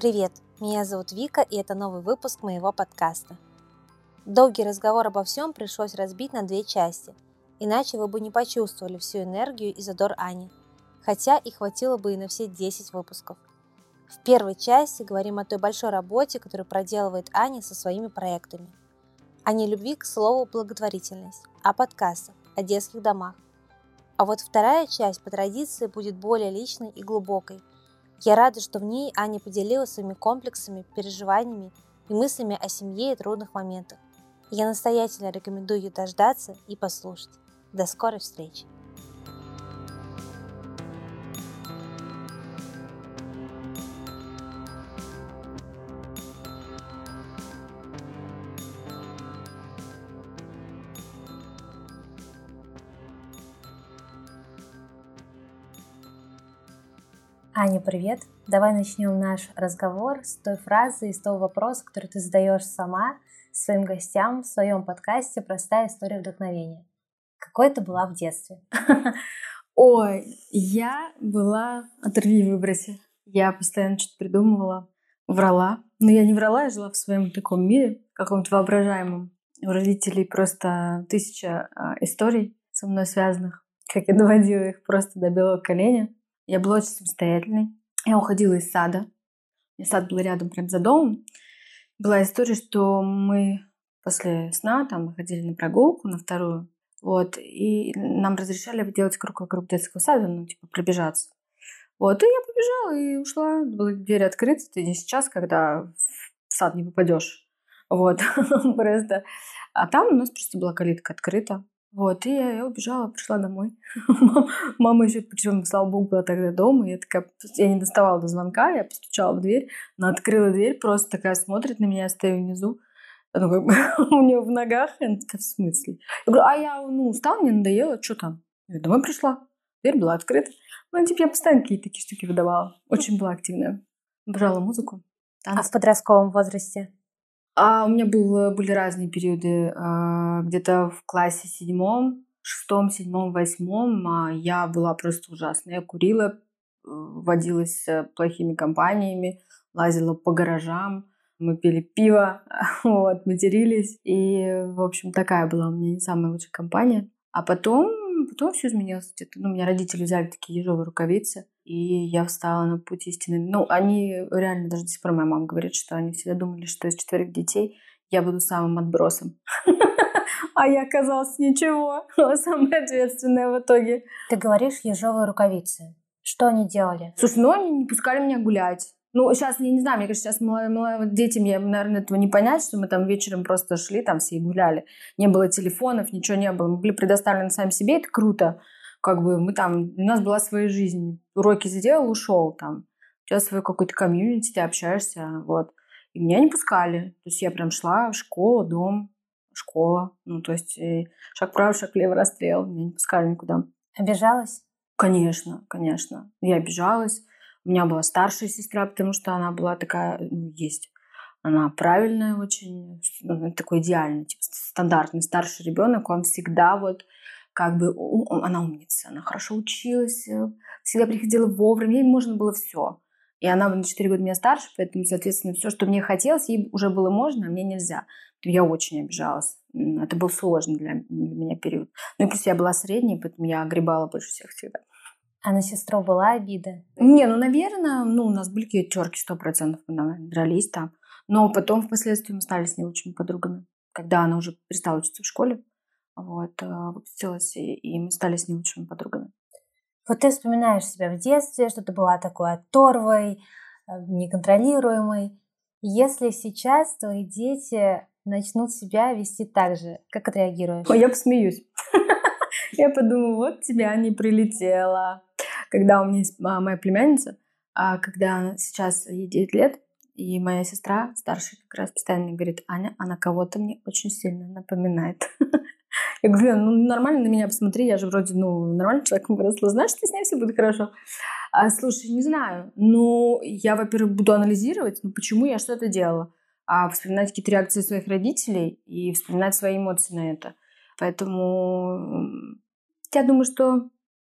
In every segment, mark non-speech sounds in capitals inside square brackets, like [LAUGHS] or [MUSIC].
Привет, меня зовут Вика, и это новый выпуск моего подкаста. Долгий разговор обо всем пришлось разбить на две части, иначе вы бы не почувствовали всю энергию и задор Ани, хотя и хватило бы и на все 10 выпусков. В первой части говорим о той большой работе, которую проделывает Аня со своими проектами. О нелюбви к слову благотворительность, о подкастах, о детских домах. А вот вторая часть по традиции будет более личной и глубокой – я рада, что в ней Аня поделилась своими комплексами, переживаниями и мыслями о семье и трудных моментах. Я настоятельно рекомендую ее дождаться и послушать. До скорой встречи! Аня, привет! Давай начнем наш разговор с той фразы и с того вопроса, который ты задаешь сама своим гостям в своем подкасте «Простая история вдохновения». Какой ты была в детстве? [LAUGHS] Ой, я была оторви и выброси. Я постоянно что-то придумывала, врала. Но я не врала, я жила в своем таком мире, каком-то воображаемом. У родителей просто тысяча а, историй со мной связанных, как я [LAUGHS] доводила их просто до белого коленя. Я была очень самостоятельной. Я уходила из сада. И сад был рядом, прям за домом. Была история, что мы после сна там ходили на прогулку, на вторую. Вот, и нам разрешали делать круг вокруг детского сада, ну, типа, пробежаться. Вот, и я побежала и ушла. Были двери открыты. Ты не сейчас, когда в сад не попадешь. Вот, [LAUGHS] просто. А там у нас просто была калитка открыта. Вот, и я, убежала, пришла домой. [LAUGHS] Мама еще, причем, слава богу, была тогда дома. Я такая, я не доставала до звонка, я постучала в дверь. Она открыла дверь, просто такая смотрит на меня, я стою внизу. Ну, как бы, у нее в ногах. Она такая, в смысле? Я говорю, а я, ну, устала, мне надоело, что там? Я домой пришла. Дверь была открыта. Ну, типа, я постоянно какие-то такие штуки выдавала. Очень была активная. Обожала музыку. Танцы. А в подростковом возрасте? А у меня был, были разные периоды. А, где-то в классе седьмом, шестом, седьмом, восьмом а, я была просто ужасная. Я курила, э, водилась с плохими компаниями, лазила по гаражам, мы пили пиво, [LAUGHS] вот, матерились. И, в общем, такая была у меня не самая лучшая компания. А потом потом все изменилось. Ну, меня родители взяли такие ежовые рукавицы, и я встала на путь истины. Ну, они реально, даже до сих пор моя мама говорит, что они всегда думали, что из четверых детей я буду самым отбросом. [LAUGHS] А я оказалась ничего, [LAUGHS] самая ответственная в итоге. Ты говоришь ежовые рукавицы. Что они делали? Слушай, ну они не пускали меня гулять. Ну, сейчас, я не знаю, мне кажется, сейчас мало, мало, детям, я, наверное, этого не понять, что мы там вечером просто шли, там все гуляли. Не было телефонов, ничего не было. Мы были предоставлены сами себе, это круто. Как бы мы там, у нас была своя жизнь. Уроки сделал, ушел там. У тебя свой какой-то комьюнити, ты общаешься, вот. И меня не пускали. То есть я прям шла в школу, дом, школа. Ну, то есть шаг вправо, шаг влево, расстрел. Меня не пускали никуда. Обижалась? Конечно, конечно. Я обижалась. У меня была старшая сестра, потому что она была такая, ну, есть. Она правильная очень, ну, такой идеальный, типа стандартный старший ребенок. Он всегда вот как бы она умница, она хорошо училась, э, всегда приходила вовремя, ей можно было все. И она на 4 года меня старше, поэтому, соответственно, все, что мне хотелось, ей уже было можно, а мне нельзя. Я очень обижалась. Это был сложный для, для меня период. Ну и плюс я была средней, поэтому я огребала больше всех всегда. А на сестру была обида? Не, ну, наверное, ну, у нас были какие-то терки, сто процентов, мы дрались там. Но потом впоследствии мы стали с ней лучшими подругами. Когда она уже перестала учиться в школе, вот, э, выпустилась, и, и мы стали с ней лучшими подругами. Вот ты вспоминаешь себя в детстве, что ты была такой оторвой, э, неконтролируемой. Если сейчас твои дети начнут себя вести так же, как отреагируешь? Ой, я посмеюсь. [LAUGHS] Я подумала, вот тебя не прилетело когда у меня есть моя племянница, а когда сейчас ей 9 лет, и моя сестра, старшая, как раз постоянно мне говорит, Аня, она кого-то мне очень сильно напоминает. [LAUGHS] Я говорю, ну нормально на меня посмотри, я же вроде, ну, нормальный человек выросла, знаешь, что с ней все будет хорошо. А, слушай, не знаю, ну, я, во-первых, буду анализировать, ну, почему я что-то делала, а вспоминать какие-то реакции своих родителей и вспоминать свои эмоции на это. Поэтому я думаю, что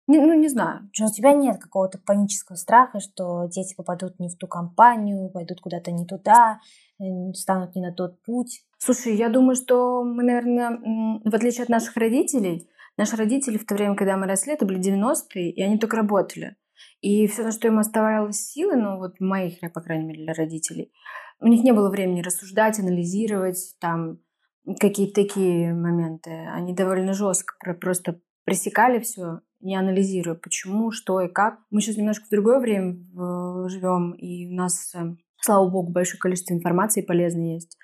Не, ну, не знаю. Но у тебя нет какого-то панического страха, что дети попадут не в ту компанию, пойдут куда-то не туда, станут не на тот путь? Слушай, я думаю, что мы, наверное, в отличие от наших родителей, наши родители в то время, когда мы росли, это были 90-е, и они только работали. И все, на что им оставалось силы, ну вот моих, по крайней мере, для родителей, у них не было времени рассуждать, анализировать, там, какие-то такие моменты. Они довольно жестко просто пресекали все, не анализируя, почему, что и как. Мы сейчас немножко в другое время живем, и у нас, э, слава богу, большое количество информации полезной есть.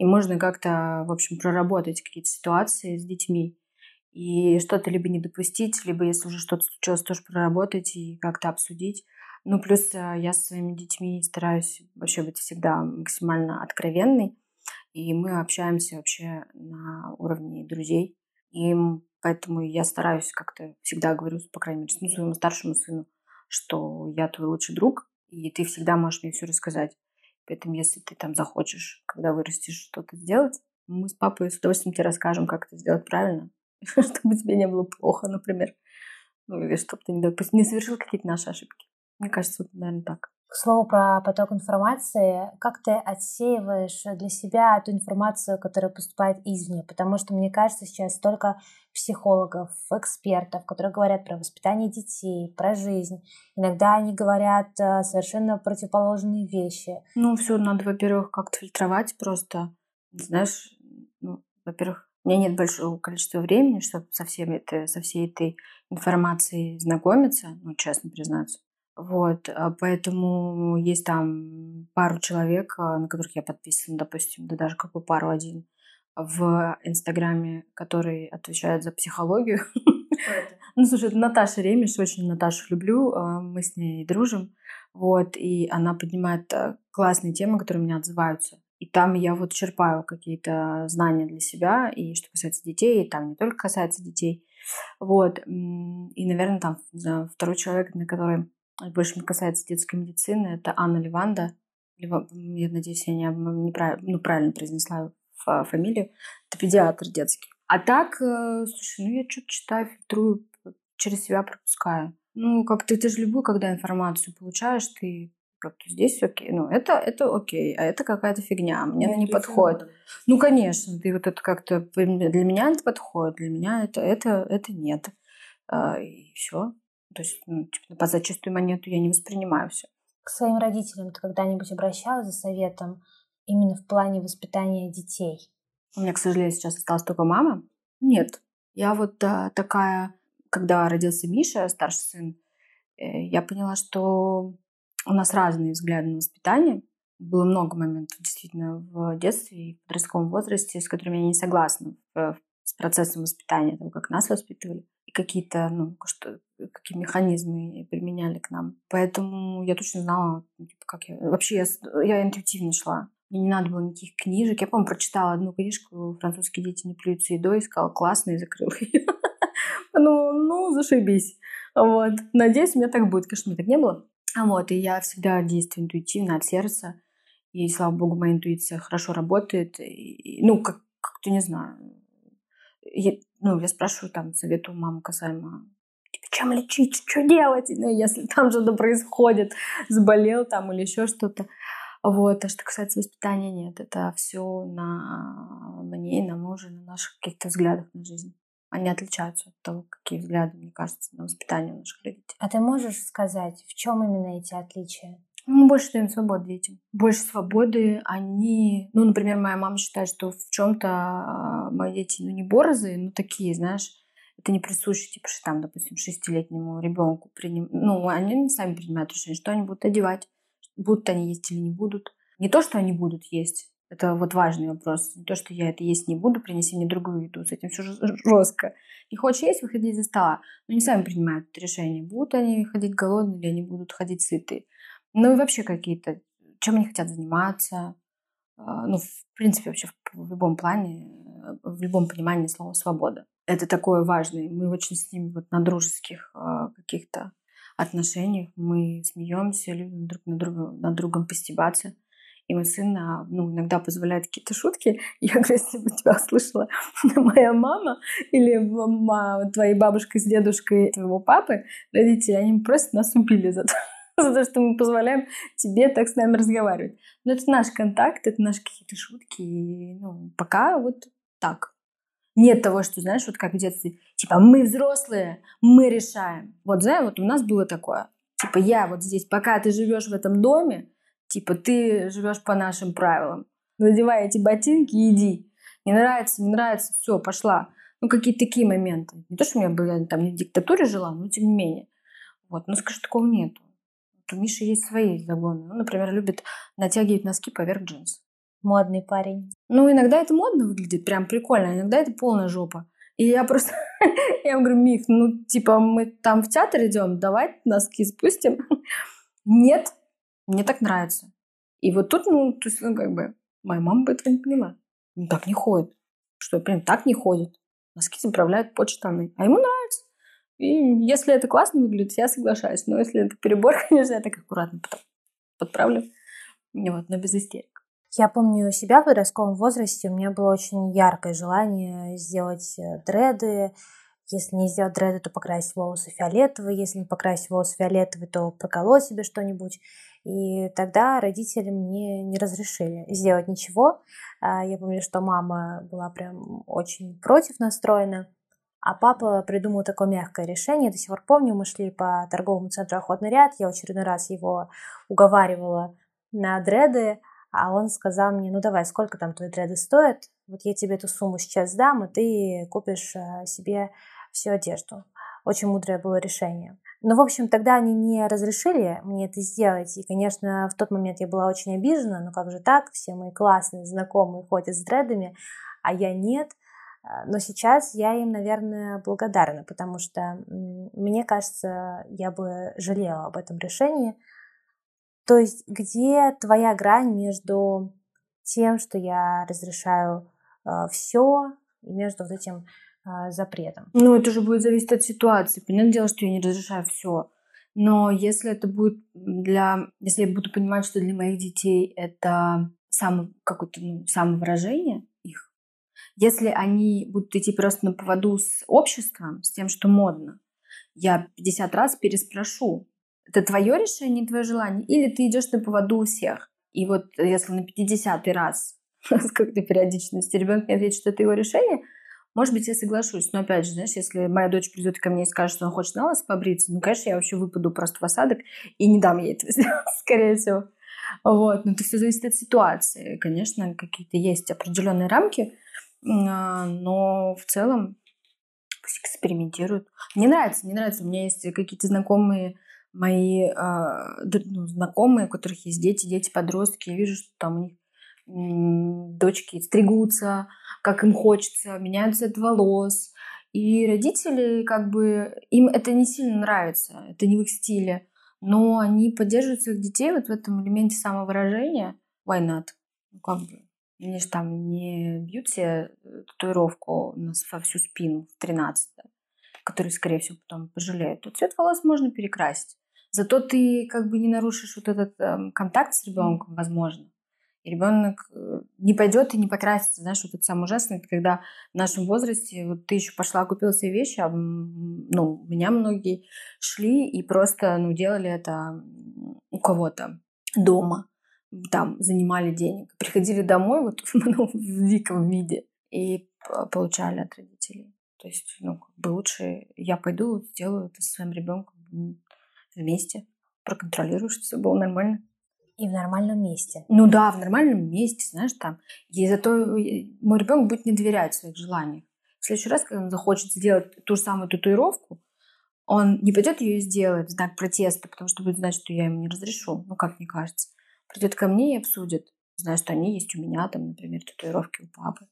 И можно как-то, в общем, проработать какие-то ситуации с детьми и что-то либо не допустить, либо если уже что-то случилось, тоже проработать и как-то обсудить. Ну, плюс э, я со своими детьми стараюсь вообще быть всегда максимально откровенной, и мы общаемся вообще на уровне друзей. И поэтому я стараюсь как-то всегда говорю, по крайней мере, ну, своему старшему сыну, что я твой лучший друг, и ты всегда можешь мне все рассказать. Поэтому, если ты там захочешь, когда вырастешь, что-то сделать, мы с папой с удовольствием тебе расскажем, как это сделать правильно, [LAUGHS] чтобы тебе не было плохо, например. Ну, или чтобы ты не, допустим, не совершил какие-то наши ошибки. Мне кажется, вот, наверное, так. К слову про поток информации, как ты отсеиваешь для себя ту информацию, которая поступает извне? Потому что, мне кажется, сейчас столько психологов, экспертов, которые говорят про воспитание детей, про жизнь. Иногда они говорят э, совершенно противоположные вещи. Ну, все надо, во-первых, как-то фильтровать просто. Знаешь, ну, во-первых, у меня нет большого количества времени, чтобы со, всеми это, со всей этой информацией знакомиться, ну, честно признаться. Вот, а поэтому есть там пару человек, а, на которых я подписана, допустим, да даже какую пару один в Инстаграме, который отвечает за психологию. [LAUGHS] Ну, слушай, это Наташа Ремеш, очень Наташу люблю, а, мы с ней дружим, вот, и она поднимает классные темы, которые меня отзываются. И там я вот черпаю какие-то знания для себя, и что касается детей, и там не только касается детей. Вот, и, наверное, там, не знаю, второй человек, на который больше касается детской медицины, это Анна Ливанда. Я надеюсь, я не, неправильно, ну, правильно произнесла фамилию. Это педиатр детский. А так, э, слушай, ну я что-то читаю, фильтрую, через себя пропускаю. Ну, как ты, ты же любую, когда информацию получаешь, ты как-то здесь окей, ну это, это окей, а это какая-то фигня, мне она не подходит. Ну, конечно, ты вот это как-то, для меня это подходит, для меня это, это, это нет. А, и все. То есть, ну, типа, за чистую монету я не воспринимаю все. К своим родителям ты когда-нибудь обращалась за советом именно в плане воспитания детей? У меня, к сожалению, сейчас осталась только мама. Нет. Я вот а, такая, когда родился Миша, старший сын, э, я поняла, что у нас разные взгляды на воспитание. Было много моментов действительно в детстве и в подростковом возрасте, с которыми я не согласна в, с процессом воспитания, того, как нас воспитывали и какие-то, ну, что, какие механизмы применяли к нам. Поэтому я точно знала, ну, типа, как я... Вообще я, я интуитивно шла. Мне не надо было никаких книжек. Я, по-моему, прочитала одну книжку «Французские дети не плюются едой», сказала классно и закрыла ее. Ну, [LAUGHS] ну, зашибись. Вот. Надеюсь, у меня так будет. Конечно, мне так не было. А вот, и я всегда действую интуитивно от сердца. И, слава богу, моя интуиция хорошо работает. И, ну, как, как-то не знаю. Ну, я спрашиваю там советую маму касаемо типа, чем лечить, что делать, ну, если там что-то происходит, заболел там или еще что-то. Вот, а что касается воспитания, нет, это все на мне, на муже, на наших каких-то взглядах на жизнь. Они отличаются от того, какие взгляды, мне кажется, на воспитание наших родителей. А ты можешь сказать, в чем именно эти отличия? Мы больше даем свободы детям. Больше свободы они... Ну, например, моя мама считает, что в чем-то а, мои дети, ну, не борзые, но такие, знаешь, это не присуще, типа, что там, допустим, шестилетнему ребенку приним... Ну, они сами принимают решение, что они будут одевать, будут они есть или не будут. Не то, что они будут есть, это вот важный вопрос. Не то, что я это есть не буду, принеси мне другую еду. С этим все жестко. Не хочешь есть, выходи из-за стола. Но они сами принимают это решение. Будут они ходить голодные или они будут ходить сытые. Ну и вообще какие-то, чем они хотят заниматься. А, ну, в принципе, вообще в любом плане, э, в любом понимании слова «свобода». Это такое важное. Мы очень с ними вот на дружеских а, каких-то отношениях. Мы смеемся, любим друг на друга, над другом постебаться. и мой сын а, ну, иногда позволяет какие-то шутки. [LAUGHS] Я говорю, если бы тебя услышала [LAUGHS] моя мама или твоя бабушка с дедушкой твоего папы, родители, они просто нас убили за то, за то, что мы позволяем тебе так с нами разговаривать. Но это наш контакт, это наши какие-то шутки. И, ну, пока вот так. Нет того, что, знаешь, вот как в детстве, типа, мы взрослые, мы решаем. Вот, знаешь, вот у нас было такое. Типа, я вот здесь, пока ты живешь в этом доме, типа, ты живешь по нашим правилам. Надевай эти ботинки и иди. Не нравится, не нравится, все, пошла. Ну, какие-то такие моменты. Не то, что у меня была там не в диктатуре жила, но тем не менее. Вот, но скажу, такого нету. У Миши есть свои загоны. Он, например, любит натягивать носки поверх джинс. Модный парень. Ну, иногда это модно выглядит, прям прикольно, а иногда это полная жопа. И я просто, [LAUGHS] я говорю, Мих, ну, типа, мы там в театр идем, давай носки спустим. [LAUGHS] Нет, мне так нравится. И вот тут, ну, то есть, ну, как бы, моя мама бы этого не поняла. Ну, так не ходит. Что, прям так не ходит. Носки заправляют под штаны. А ему нравится. И если это классно выглядит, я соглашаюсь. Но если это перебор, [LAUGHS] конечно, я так аккуратно потом подправлю. Вот, но без истерик. Я помню себя в подростковом возрасте, у меня было очень яркое желание сделать э, дреды. Если не сделать дреды, то покрасить волосы фиолетовые. Если не покрасить волосы фиолетовые, то проколоть себе что-нибудь. И тогда родители мне не разрешили сделать ничего. А, я помню, что мама была прям очень против настроена. А папа придумал такое мягкое решение. До сих пор помню, мы шли по торговому центру «Охотный ряд». Я очередной раз его уговаривала на дреды. А он сказал мне, ну давай, сколько там твои дреды стоят? Вот я тебе эту сумму сейчас дам, и ты купишь э, себе всю одежду. Очень мудрое было решение. Но, в общем, тогда они не разрешили мне это сделать. И, конечно, в тот момент я была очень обижена. Ну как же так? Все мои классные знакомые ходят с дредами, а я нет. Э, но сейчас я им, наверное, благодарна, потому что, мне кажется, я бы жалела об этом решении, то есть где твоя грань между тем, что я разрешаю э, все, и между вот этим э, запретом? Ну, это же будет зависеть от ситуации. Понятное дело, что я не разрешаю все. Но если это будет для... Если я буду понимать, что для моих детей это само, какое-то ну, самовыражение если они будут идти просто на поводу с обществом, с тем, что модно, я 50 раз переспрошу, это твое решение, твое желание, или ты идешь на поводу у всех. И вот если на 50 раз [LAUGHS] с какой-то периодичностью ребенок не ответит, что это его решение, может быть, я соглашусь. Но опять же, знаешь, если моя дочь придет ко мне и скажет, что она хочет на вас побриться, ну, конечно, я вообще выпаду просто в осадок и не дам ей это [LAUGHS] сделать, скорее всего. Вот. Но это все зависит от ситуации. Конечно, какие-то есть определенные рамки, но в целом пусть экспериментируют. Мне нравится, мне нравится. У меня есть какие-то знакомые мои э, ну, знакомые, у которых есть дети, дети-подростки, я вижу, что там у них дочки стригутся, как им хочется, меняют цвет волос. И родители, как бы, им это не сильно нравится, это не в их стиле, но они поддерживают своих детей вот в этом элементе самовыражения. Why not? Ну, как бы, они же там не бьют себе э, татуировку во всю спину в 13 который, скорее всего, потом пожалеют, то цвет волос можно перекрасить. Зато ты как бы не нарушишь вот этот э, контакт с ребенком, возможно. И ребенок э, не пойдет и не покрасится. Знаешь, вот это самое ужасное, это когда в нашем возрасте вот ты еще пошла, купила себе вещи, а ну, меня многие шли и просто ну, делали это у кого-то дома. Там занимали денег. Приходили домой вот [LAUGHS] ну, в диком виде и получали от родителей. То есть, ну, как бы лучше я пойду, сделаю это со своим ребенком вместе, проконтролирую, что все было нормально. И в нормальном месте. Ну да, в нормальном месте, знаешь, там. И зато мой ребенок будет не доверять своих желаниях. В следующий раз, когда он захочет сделать ту же самую татуировку, он не пойдет ее сделать в знак протеста, потому что будет знать, что я ему не разрешу. Ну, как мне кажется. Придет ко мне и обсудит. Знаю, что они есть у меня, там, например, татуировки у папы.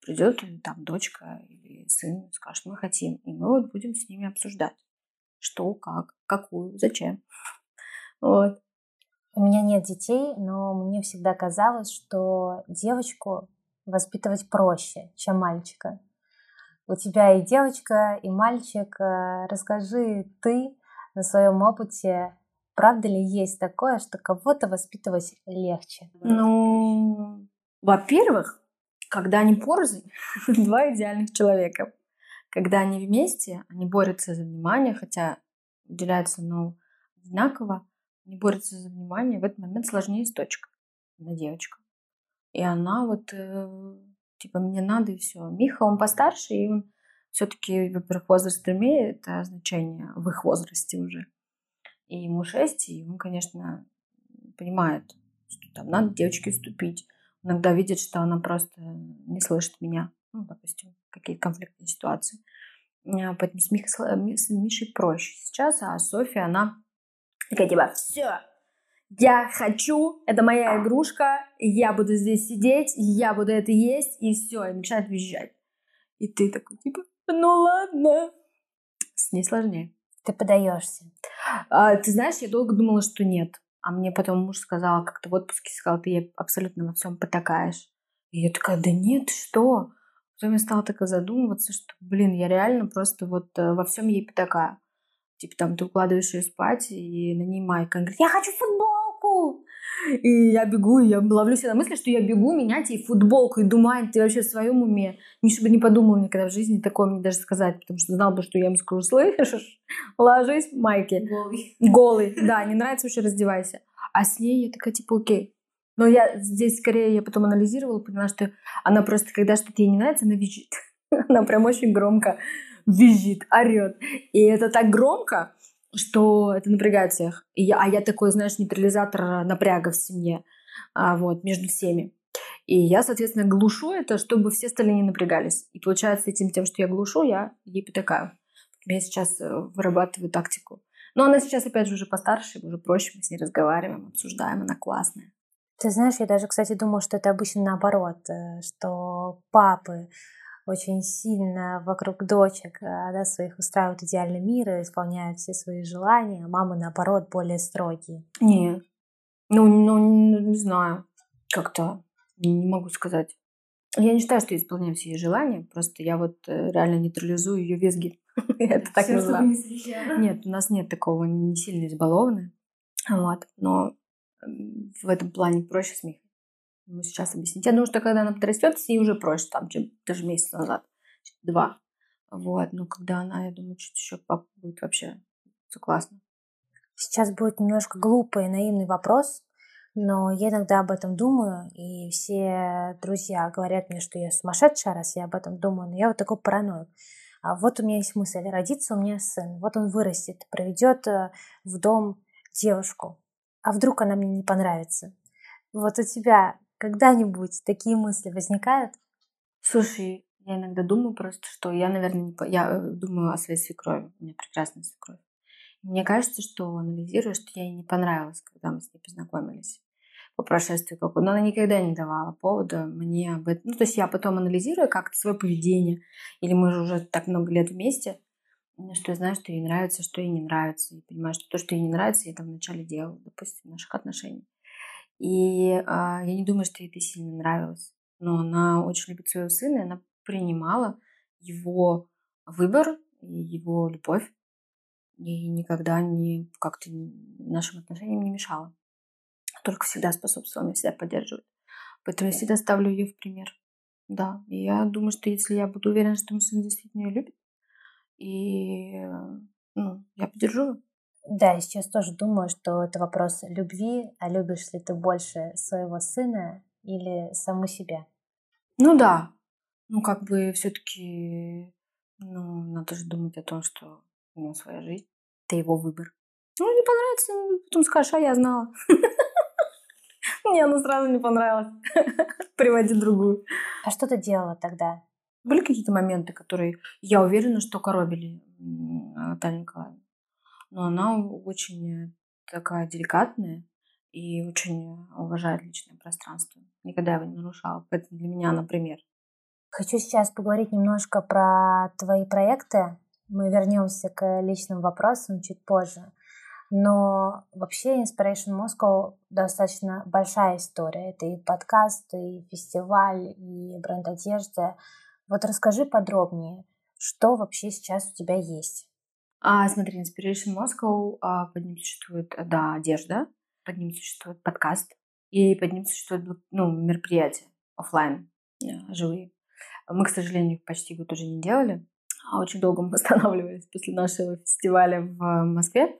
Придет там дочка или сын, скажет, мы хотим. И мы вот будем с ними обсуждать что, как, какую, зачем. [LAUGHS] Вот. У меня нет детей, но мне всегда казалось, что девочку воспитывать проще, чем мальчика. У тебя и девочка, и мальчик. Э, расскажи ты на своем опыте, правда ли есть такое, что кого-то воспитывать легче? Ну, во-первых, когда они порознь, [LAUGHS] два идеальных человека. Когда они вместе, они борются за внимание, хотя уделяются, но одинаково, они борются за внимание, в этот момент сложнее с точкой на девочка. И она вот, э, типа, мне надо и все. Миха, он постарше, и он все-таки, во-первых, возраст имеет значение в их возрасте уже. И ему 6, и он, конечно, понимает, что там надо девочке уступить. Иногда видит, что она просто не слышит меня. Ну, допустим, какие-то конфликтные ситуации. А, поэтому с, Мих, с Мишей проще сейчас, а Софья, она такая типа, все, я хочу, это моя игрушка, я буду здесь сидеть, я буду это есть, и все, и начинает визжать. И ты такой, типа, ну ладно. С ней сложнее. Ты подаешься. А, ты знаешь, я долго думала, что нет. А мне потом муж сказал, как-то в отпуске сказал, ты абсолютно во всем потакаешь. И я такая, да нет, что? Потом я стала такая задумываться, что, блин, я реально просто вот э, во всем ей потакаю. Типа там ты укладываешь ее спать, и на майка. Она говорит, я хочу футболку! И я бегу, и я ловлю себя на мысли, что я бегу менять ей футболку. И думаю, ты вообще в своем уме? Миша бы не подумал никогда в жизни такое мне даже сказать, потому что знал бы, что я ему скажу, слышишь, ложись в майке. Голый. Голый, да, не [LAUGHS] нравится, вообще раздевайся. А с ней я такая, типа, окей. Но я здесь скорее, я потом анализировала, поняла, что она просто, когда что-то ей не нравится, она визжит. [LAUGHS] Она прям очень громко визжит, орет. И это так громко, что это напрягает всех. И я, а я такой, знаешь, нейтрализатор напряга в семье, а, вот, между всеми. И я, соответственно, глушу это, чтобы все остальные не напрягались. И получается, этим тем, что я глушу, я ей потакаю. Я сейчас э, вырабатываю тактику. Но она сейчас, опять же, уже постарше, уже проще, мы с ней разговариваем, обсуждаем, она классная. Ты знаешь, я даже, кстати, думаю, что это обычно наоборот, э, что папы очень сильно вокруг дочек э, да, своих устраивают идеальный мир и исполняют все свои желания, а мамы, наоборот, более строгие. Нет. Ну, ну не, не знаю. Как-то не могу сказать. Я не считаю, что я исполняю все ее желания, просто я вот э, реально нейтрализую ее визги. [LAUGHS] Это так называю. Нет, у нас нет такого, не сильно избалованная. Вот, но в этом плане проще с ему сейчас объяснить. Я думаю, что когда она подрастет, с ней уже проще, там, чем даже месяц назад, два. Вот, но когда она, я думаю, чуть еще будет вообще все классно. Сейчас будет немножко глупый и наивный вопрос, но я иногда об этом думаю, и все друзья говорят мне, что я сумасшедшая, раз я об этом думаю, но я вот такой параноик. А вот у меня есть мысль, родится у меня сын, вот он вырастет, проведет э, в дом девушку, а вдруг она мне не понравится? Вот у тебя когда-нибудь такие мысли возникают? Слушай, я иногда думаю просто, что я, наверное, не по... я э, думаю о своей свекрови. У меня прекрасная свекровь. Мне кажется, что анализирую, что я ей не понравилась, когда мы с ней познакомились по прошествии какого но она никогда не давала повода мне об этом. Ну, то есть я потом анализирую как-то свое поведение, или мы же уже так много лет вместе, что я знаю, что ей нравится, что ей не нравится, и понимаю, что то, что ей не нравится, я там вначале делала, допустим, в наших отношениях. И а, я не думаю, что ей это сильно нравилось. Но она очень любит своего сына, и она принимала его выбор и его любовь. И никогда не как-то нашим отношениям не мешала. Только всегда способствовала, меня всегда поддерживает. Поэтому я всегда ставлю ее в пример. Да, и я думаю, что если я буду уверена, что мой сын действительно ее любит, и ну, я поддержу да, я сейчас тоже думаю, что это вопрос любви, а любишь ли ты больше своего сына или саму себя? Ну да, ну как бы все-таки, ну надо же думать о том, что у него своя жизнь, это его выбор. Ну не понравится, ну, потом скажешь, а я знала. [LAUGHS] Мне она сразу не понравилась. [LAUGHS] Приводи другую. А что ты делала тогда? Были какие-то моменты, которые я уверена, что коробили Наталью Николаевну но она очень такая деликатная и очень уважает личное пространство. Никогда его не нарушала. Поэтому для меня, например. Хочу сейчас поговорить немножко про твои проекты. Мы вернемся к личным вопросам чуть позже. Но вообще Inspiration Moscow достаточно большая история. Это и подкаст, и фестиваль, и бренд одежды. Вот расскажи подробнее, что вообще сейчас у тебя есть. А, смотри, Inspiration Moscow, а, под ним существует, да, одежда, под ним существует подкаст, и под ним существует, ну, мероприятия офлайн, э, живые. Мы, к сожалению, почти год уже не делали. А очень долго мы [LAUGHS] восстанавливались после нашего фестиваля в Москве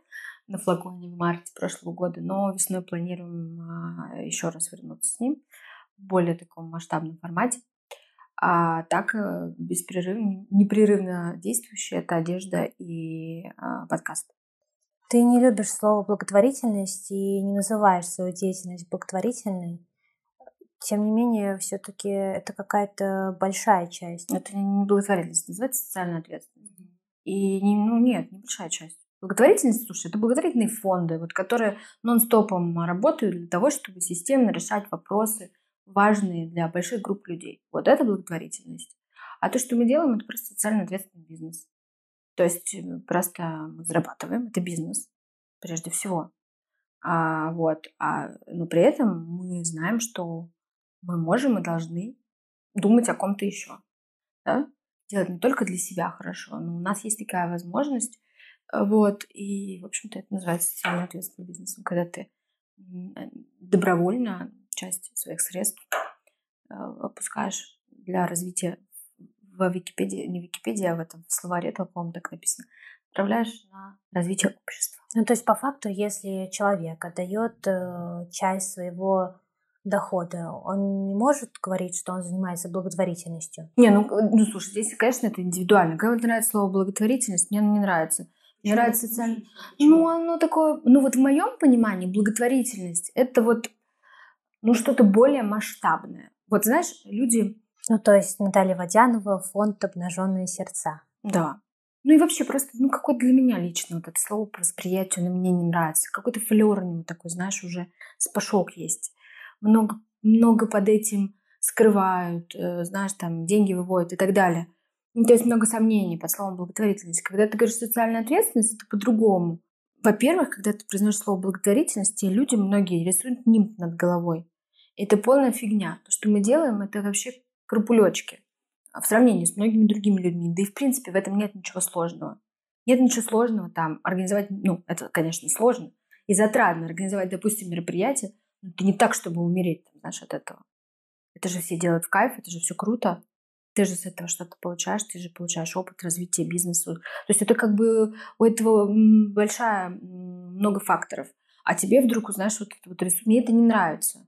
на флаконе в марте прошлого года, но весной планируем а, еще раз вернуться с ним в более таком масштабном формате. А так э, беспрерывно, непрерывно действующая это одежда и а, подкаст. Ты не любишь слово благотворительность и не называешь свою деятельность благотворительной. Тем не менее, все-таки это какая-то большая часть. Это не благотворительность, называется социальная ответственность. И не, ну нет, не большая часть. Благотворительность, слушай, это благотворительные фонды, вот, которые нон-стопом работают для того, чтобы системно решать вопросы, важные для больших групп людей. Вот это благотворительность. А то, что мы делаем, это просто социально ответственный бизнес. То есть э, просто мы зарабатываем, это бизнес, прежде всего. А, вот, а, но при этом мы знаем, что мы можем и должны думать о ком-то еще. Да? Делать не только для себя хорошо, но у нас есть такая возможность. Э, вот, и, в общем-то, это называется социально ответственным бизнесом, когда ты добровольно часть своих средств э, опускаешь для развития в Википедии, не Википедии, а в этом словаре, это, по-моему, так написано, отправляешь на развитие общества. Ну, то есть, по факту, если человек отдает э, часть своего дохода, он не может говорить, что он занимается благотворительностью? Не, ну, ну слушай, здесь, конечно, это индивидуально. Кому нравится слово благотворительность, мне оно не нравится. Мне нравится социально... Ну, оно такое... Ну, вот в моем понимании благотворительность — это вот ну, что-то более масштабное. Вот знаешь, люди... Ну, то есть Наталья Водянова, фонд «Обнаженные сердца». Да. Ну и вообще просто, ну какой для меня лично вот это слово по восприятию, оно мне не нравится. Какой-то флер у него такой, знаешь, уже спашок есть. Много, много под этим скрывают, э, знаешь, там деньги выводят и так далее. Ну, то есть много сомнений под словом благотворительность. Когда ты говоришь социальная ответственность, это по-другому. Во-первых, когда ты произносишь слово благотворительность, те люди многие рисуют нимб над головой. Это полная фигня. То, что мы делаем, это вообще крупулечки в сравнении с многими другими людьми. Да и в принципе в этом нет ничего сложного. Нет ничего сложного там организовать, ну, это, конечно, сложно и затратно организовать, допустим, мероприятие, но это не так, чтобы умереть, знаешь, от этого. Это же все делают в кайф, это же все круто. Ты же с этого что-то получаешь, ты же получаешь опыт развития бизнеса. То есть это как бы у этого большая, много факторов. А тебе вдруг узнаешь вот это вот. Мне это не нравится.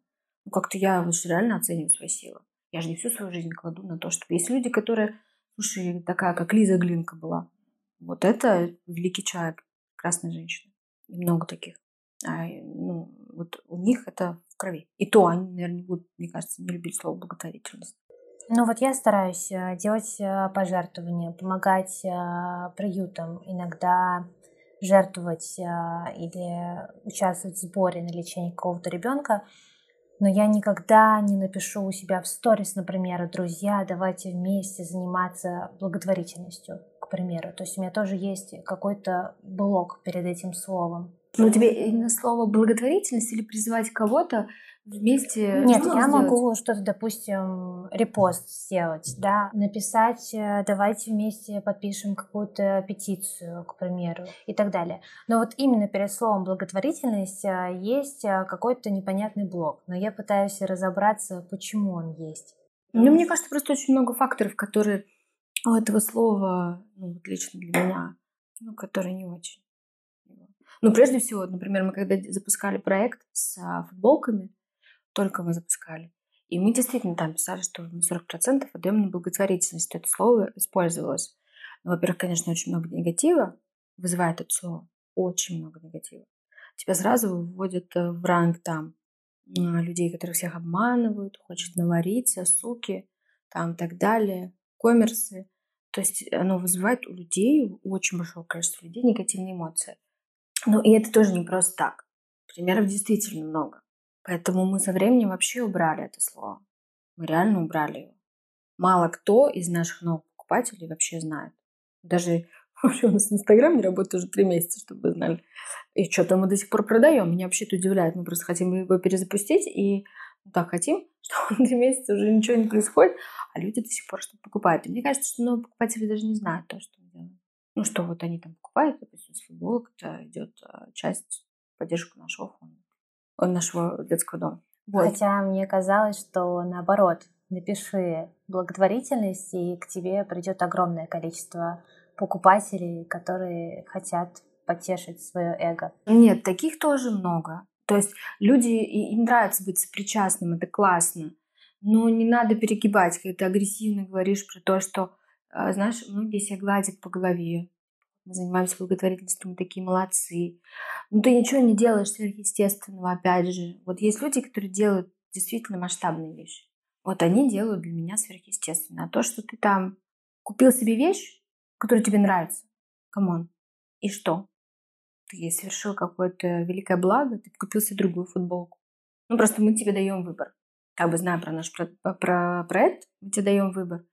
Ну, как-то я вот реально оцениваю свои силы. Я же не всю свою жизнь кладу на то, чтобы... Есть люди, которые... Слушай, такая, как Лиза Глинка была. Вот это великий человек, прекрасная женщина. И много таких. А, ну, вот у них это в крови. И то они, наверное, не будут, мне кажется, не любить слово благотворительность. Ну вот я стараюсь э, делать э, пожертвования, помогать э, приютам, иногда жертвовать или участвовать в сборе на лечение какого-то ребенка но я никогда не напишу у себя в сторис, например, друзья, давайте вместе заниматься благотворительностью, к примеру. То есть у меня тоже есть какой-то блок перед этим словом. Ну, тебе именно слово благотворительность или призывать кого-то вместе Нет, я сделать? могу что-то, допустим, репост сделать, да, написать, э, давайте вместе подпишем какую-то петицию, к примеру, и так далее. Но вот именно перед словом благотворительность э, есть э, какой-то непонятный блок, но я пытаюсь разобраться, почему он есть. Ну, мне кажется, просто очень много факторов, которые у этого слова, ну, вот лично для меня, ну, которые не очень. Ну, прежде всего, например, мы когда запускали проект с а, футболками, только мы запускали. И мы действительно там писали, что мы 40% отдаем на благотворительность. Это слово использовалось. Ну, во-первых, конечно, очень много негатива вызывает это слово. Очень много негатива. Тебя сразу выводят э, в ранг там людей, которые всех обманывают, хочет навариться, суки, там так далее, коммерсы. То есть оно вызывает у людей, у очень большого количества людей негативные эмоции. Ну и это тоже не просто так. Примеров действительно много. Поэтому мы со временем вообще убрали это слово. Мы реально убрали его. Мало кто из наших новых покупателей вообще знает. Даже [LAUGHS] вообще у нас Инстаграм не работает уже три месяца, чтобы вы знали. И что-то мы до сих пор продаем. Меня вообще это удивляет. Мы просто хотим его перезапустить и ну, так хотим, [LAUGHS] что три месяца уже ничего не происходит, а люди до сих пор что-то покупают. И мне кажется, что новые покупатели даже не знают то, что мы делаем. Ну, что вот они там покупают, допустим, с футболок, это идет а, часть поддержку нашего фонда, нашего детского дома. Вот. Хотя мне казалось, что наоборот, напиши благотворительность, и к тебе придет огромное количество покупателей, которые хотят потешить свое эго. Нет, таких тоже много. То есть люди, им нравится быть сопричастным, это классно. Но не надо перегибать, когда ты агрессивно говоришь про то, что, а, знаешь, многие себя гладят по голове. Мы занимаемся благотворительностью, мы такие молодцы. Но ты ничего не делаешь сверхъестественного, опять же. Вот есть люди, которые делают действительно масштабные вещи. Вот они делают для меня сверхъестественно. А то, что ты там купил себе вещь, которая тебе нравится, come on, и что? Ты совершил какое-то великое благо, ты купил себе другую футболку. Ну, просто мы тебе даем выбор как бы зная про наш про проект, мы тебе даем выбор.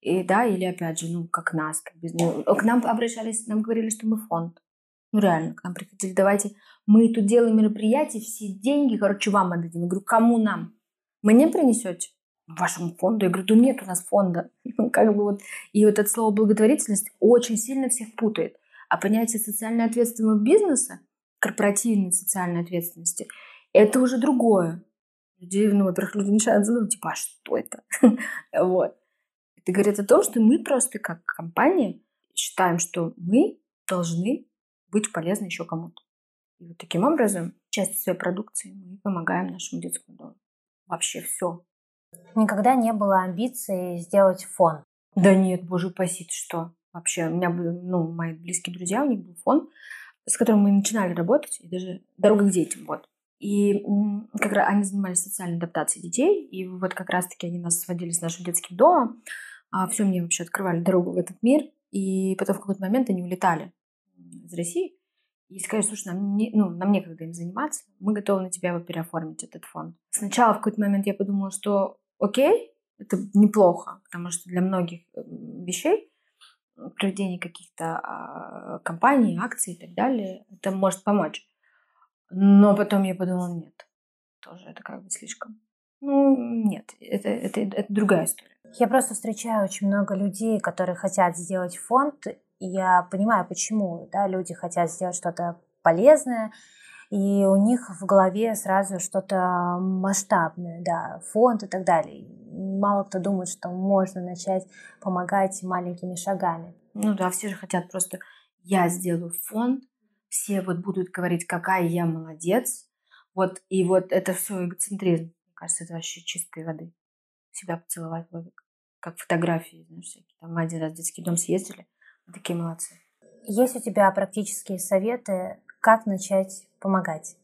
И да, или опять же, ну, как нас, как бы, ну, к нам обращались, нам говорили, что мы фонд. Ну, реально, к нам приходили, давайте, мы тут делаем мероприятие, все деньги, короче, вам отдадим. Я говорю, кому нам? Мне принесете? Вашему фонду? Я говорю, да нет у нас фонда. [LAUGHS] Ну, как бы вот, и вот это слово благотворительность очень сильно всех путает. А понятие социально ответственного бизнеса, корпоративной социальной ответственности, это уже другое людей, ну, во-первых, люди начинают задумывать, типа, а что это? [LAUGHS] вот. Это говорит о том, что мы просто как компания считаем, что мы должны быть полезны еще кому-то. И вот таким образом, часть своей продукции мы помогаем нашему детскому дому. Вообще все. Никогда не было амбиции сделать фон. Да нет, боже упаси, что? Вообще, у меня были, ну, мои близкие друзья, у них был фон, с которым мы начинали работать, и даже «Дорога к детям», вот. И как раз они занимались социальной адаптацией детей, и вот как раз-таки они нас сводили с нашим детским домом, а все мне вообще открывали дорогу в этот мир, и потом в какой-то момент они улетали из России, и сказали, слушай, нам, не, ну, нам некогда им заниматься, мы готовы на тебя его переоформить, этот фонд. Сначала в какой-то момент я подумала, что окей, это неплохо, потому что для многих вещей проведение каких-то а, компаний, акций и так далее, это может помочь. Но потом я подумала, нет, тоже это как бы слишком. Ну, нет, это, это, это другая история. Я просто встречаю очень много людей, которые хотят сделать фонд, и я понимаю, почему да, люди хотят сделать что-то полезное, и у них в голове сразу что-то масштабное, да, фонд и так далее. Мало кто думает, что можно начать помогать маленькими шагами. Ну да, все же хотят просто я сделаю фонд, все вот будут говорить, какая я молодец. Вот, и вот это все эгоцентризм. Мне кажется, это вообще чистой воды. Себя поцеловать ловик. Как фотографии, знаешь, всякие. Там мы один раз в детский дом съездили. Мы такие молодцы. Есть у тебя практические советы, как начать помогать?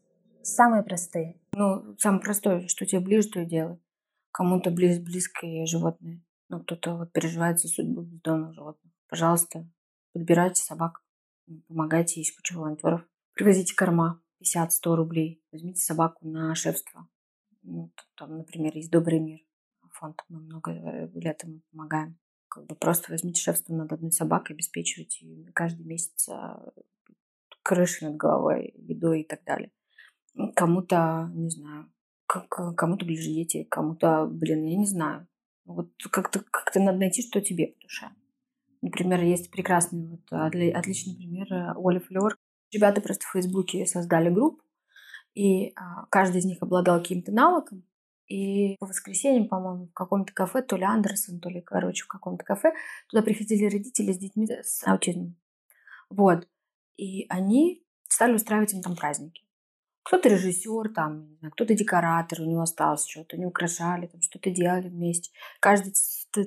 Самые простые. Ну, самое простое, что тебе ближе, то и делай. Кому-то близ, близкое животное. Ну, кто-то вот переживает за судьбу бездомных животных. Пожалуйста, подбирайте собак помогайте, есть куча волонтеров. Привозите корма 50-100 рублей. Возьмите собаку на шефство. Ну, там, например, есть «Добрый мир» фонд. Мы много э, лет ему помогаем. Как бы просто возьмите шефство над одной собакой, обеспечивайте каждый месяц а, крышей над головой, едой и так далее. Кому-то, не знаю, кому-то ближе дети, кому-то, блин, я не знаю. Вот как-то как надо найти, что тебе по душе. Например, есть прекрасный, вот, отличный пример э, Оля Флёр. Ребята просто в Фейсбуке создали группу, и а, каждый из них обладал каким-то навыком. И по воскресеньям, по-моему, в каком-то кафе, то ли Андерсон, то ли, короче, в каком-то кафе, туда приходили родители с детьми с аутизмом. Вот. И они стали устраивать им там праздники. Кто-то режиссер, там, кто-то декоратор, у него осталось что-то, они украшали, там, что-то делали вместе. Каждый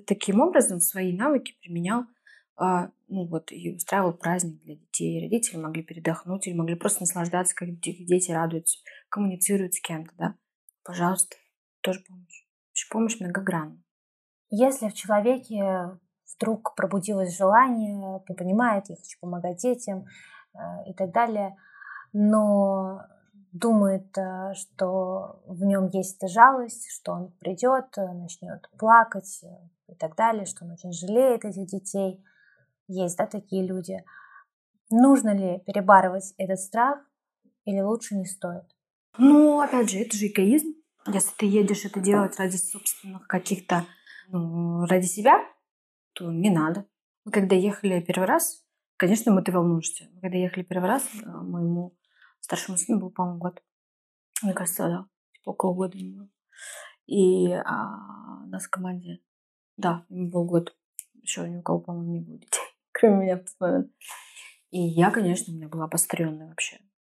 таким образом свои навыки применял а, ну вот, и устраивал праздник для детей. Родители могли передохнуть или могли просто наслаждаться, как дети радуются, коммуницируют с кем-то, да. Пожалуйста, тоже помощь. Помощь многогранна. Если в человеке вдруг пробудилось желание, он понимает, я хочу помогать детям э, и так далее, но думает, э, что в нем есть эта жалость, что он придет, э, начнет плакать и так далее, что он очень жалеет этих детей – есть, да, такие люди. Нужно ли перебарывать этот страх или лучше не стоит? Ну, опять же, это же эгоизм. Если ты едешь это делать ради собственных каких-то, ну, ради себя, то не надо. Мы когда ехали первый раз, конечно, ты волнуешься. Когда ехали первый раз, э, моему старшему сыну был, по-моему, год. Мне кажется, да, типа около года ему было. И а, нас в команде, да, ему был год. Еще ни у кого, по-моему, не было детей, [LAUGHS] кроме меня в тот момент. И я, конечно, у меня была обостренная вообще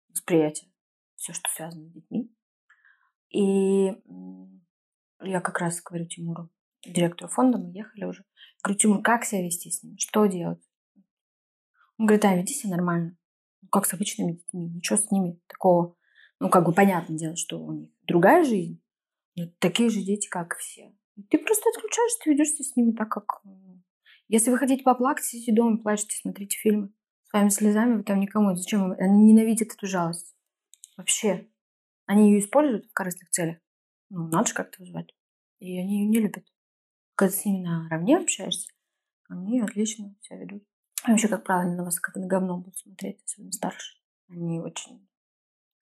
восприятие. Все, что связано с детьми. И я как раз говорю Тимуру, директору фонда, мы ехали уже. Говорю, Тимур, как себя вести с ними? Что делать? Он говорит, а, веди себя нормально. Ну, как с обычными детьми. Ничего с ними такого. Ну, как бы понятное дело, что у них другая жизнь. Но такие же дети, как все. Ты просто отключаешься, ты ведешься с ними так, как... Если вы хотите поплакать, сидите дома, плачете, смотрите фильмы. С вами слезами вы там никому. Зачем? Они ненавидят эту жалость. Вообще. Они ее используют в корыстных целях. Ну, надо же как-то вызвать. И они ее не любят. Когда ты с ними наравне общаешься, они отлично себя ведут. И вообще, как правило, они на вас как на говно будут смотреть, особенно старше. Они очень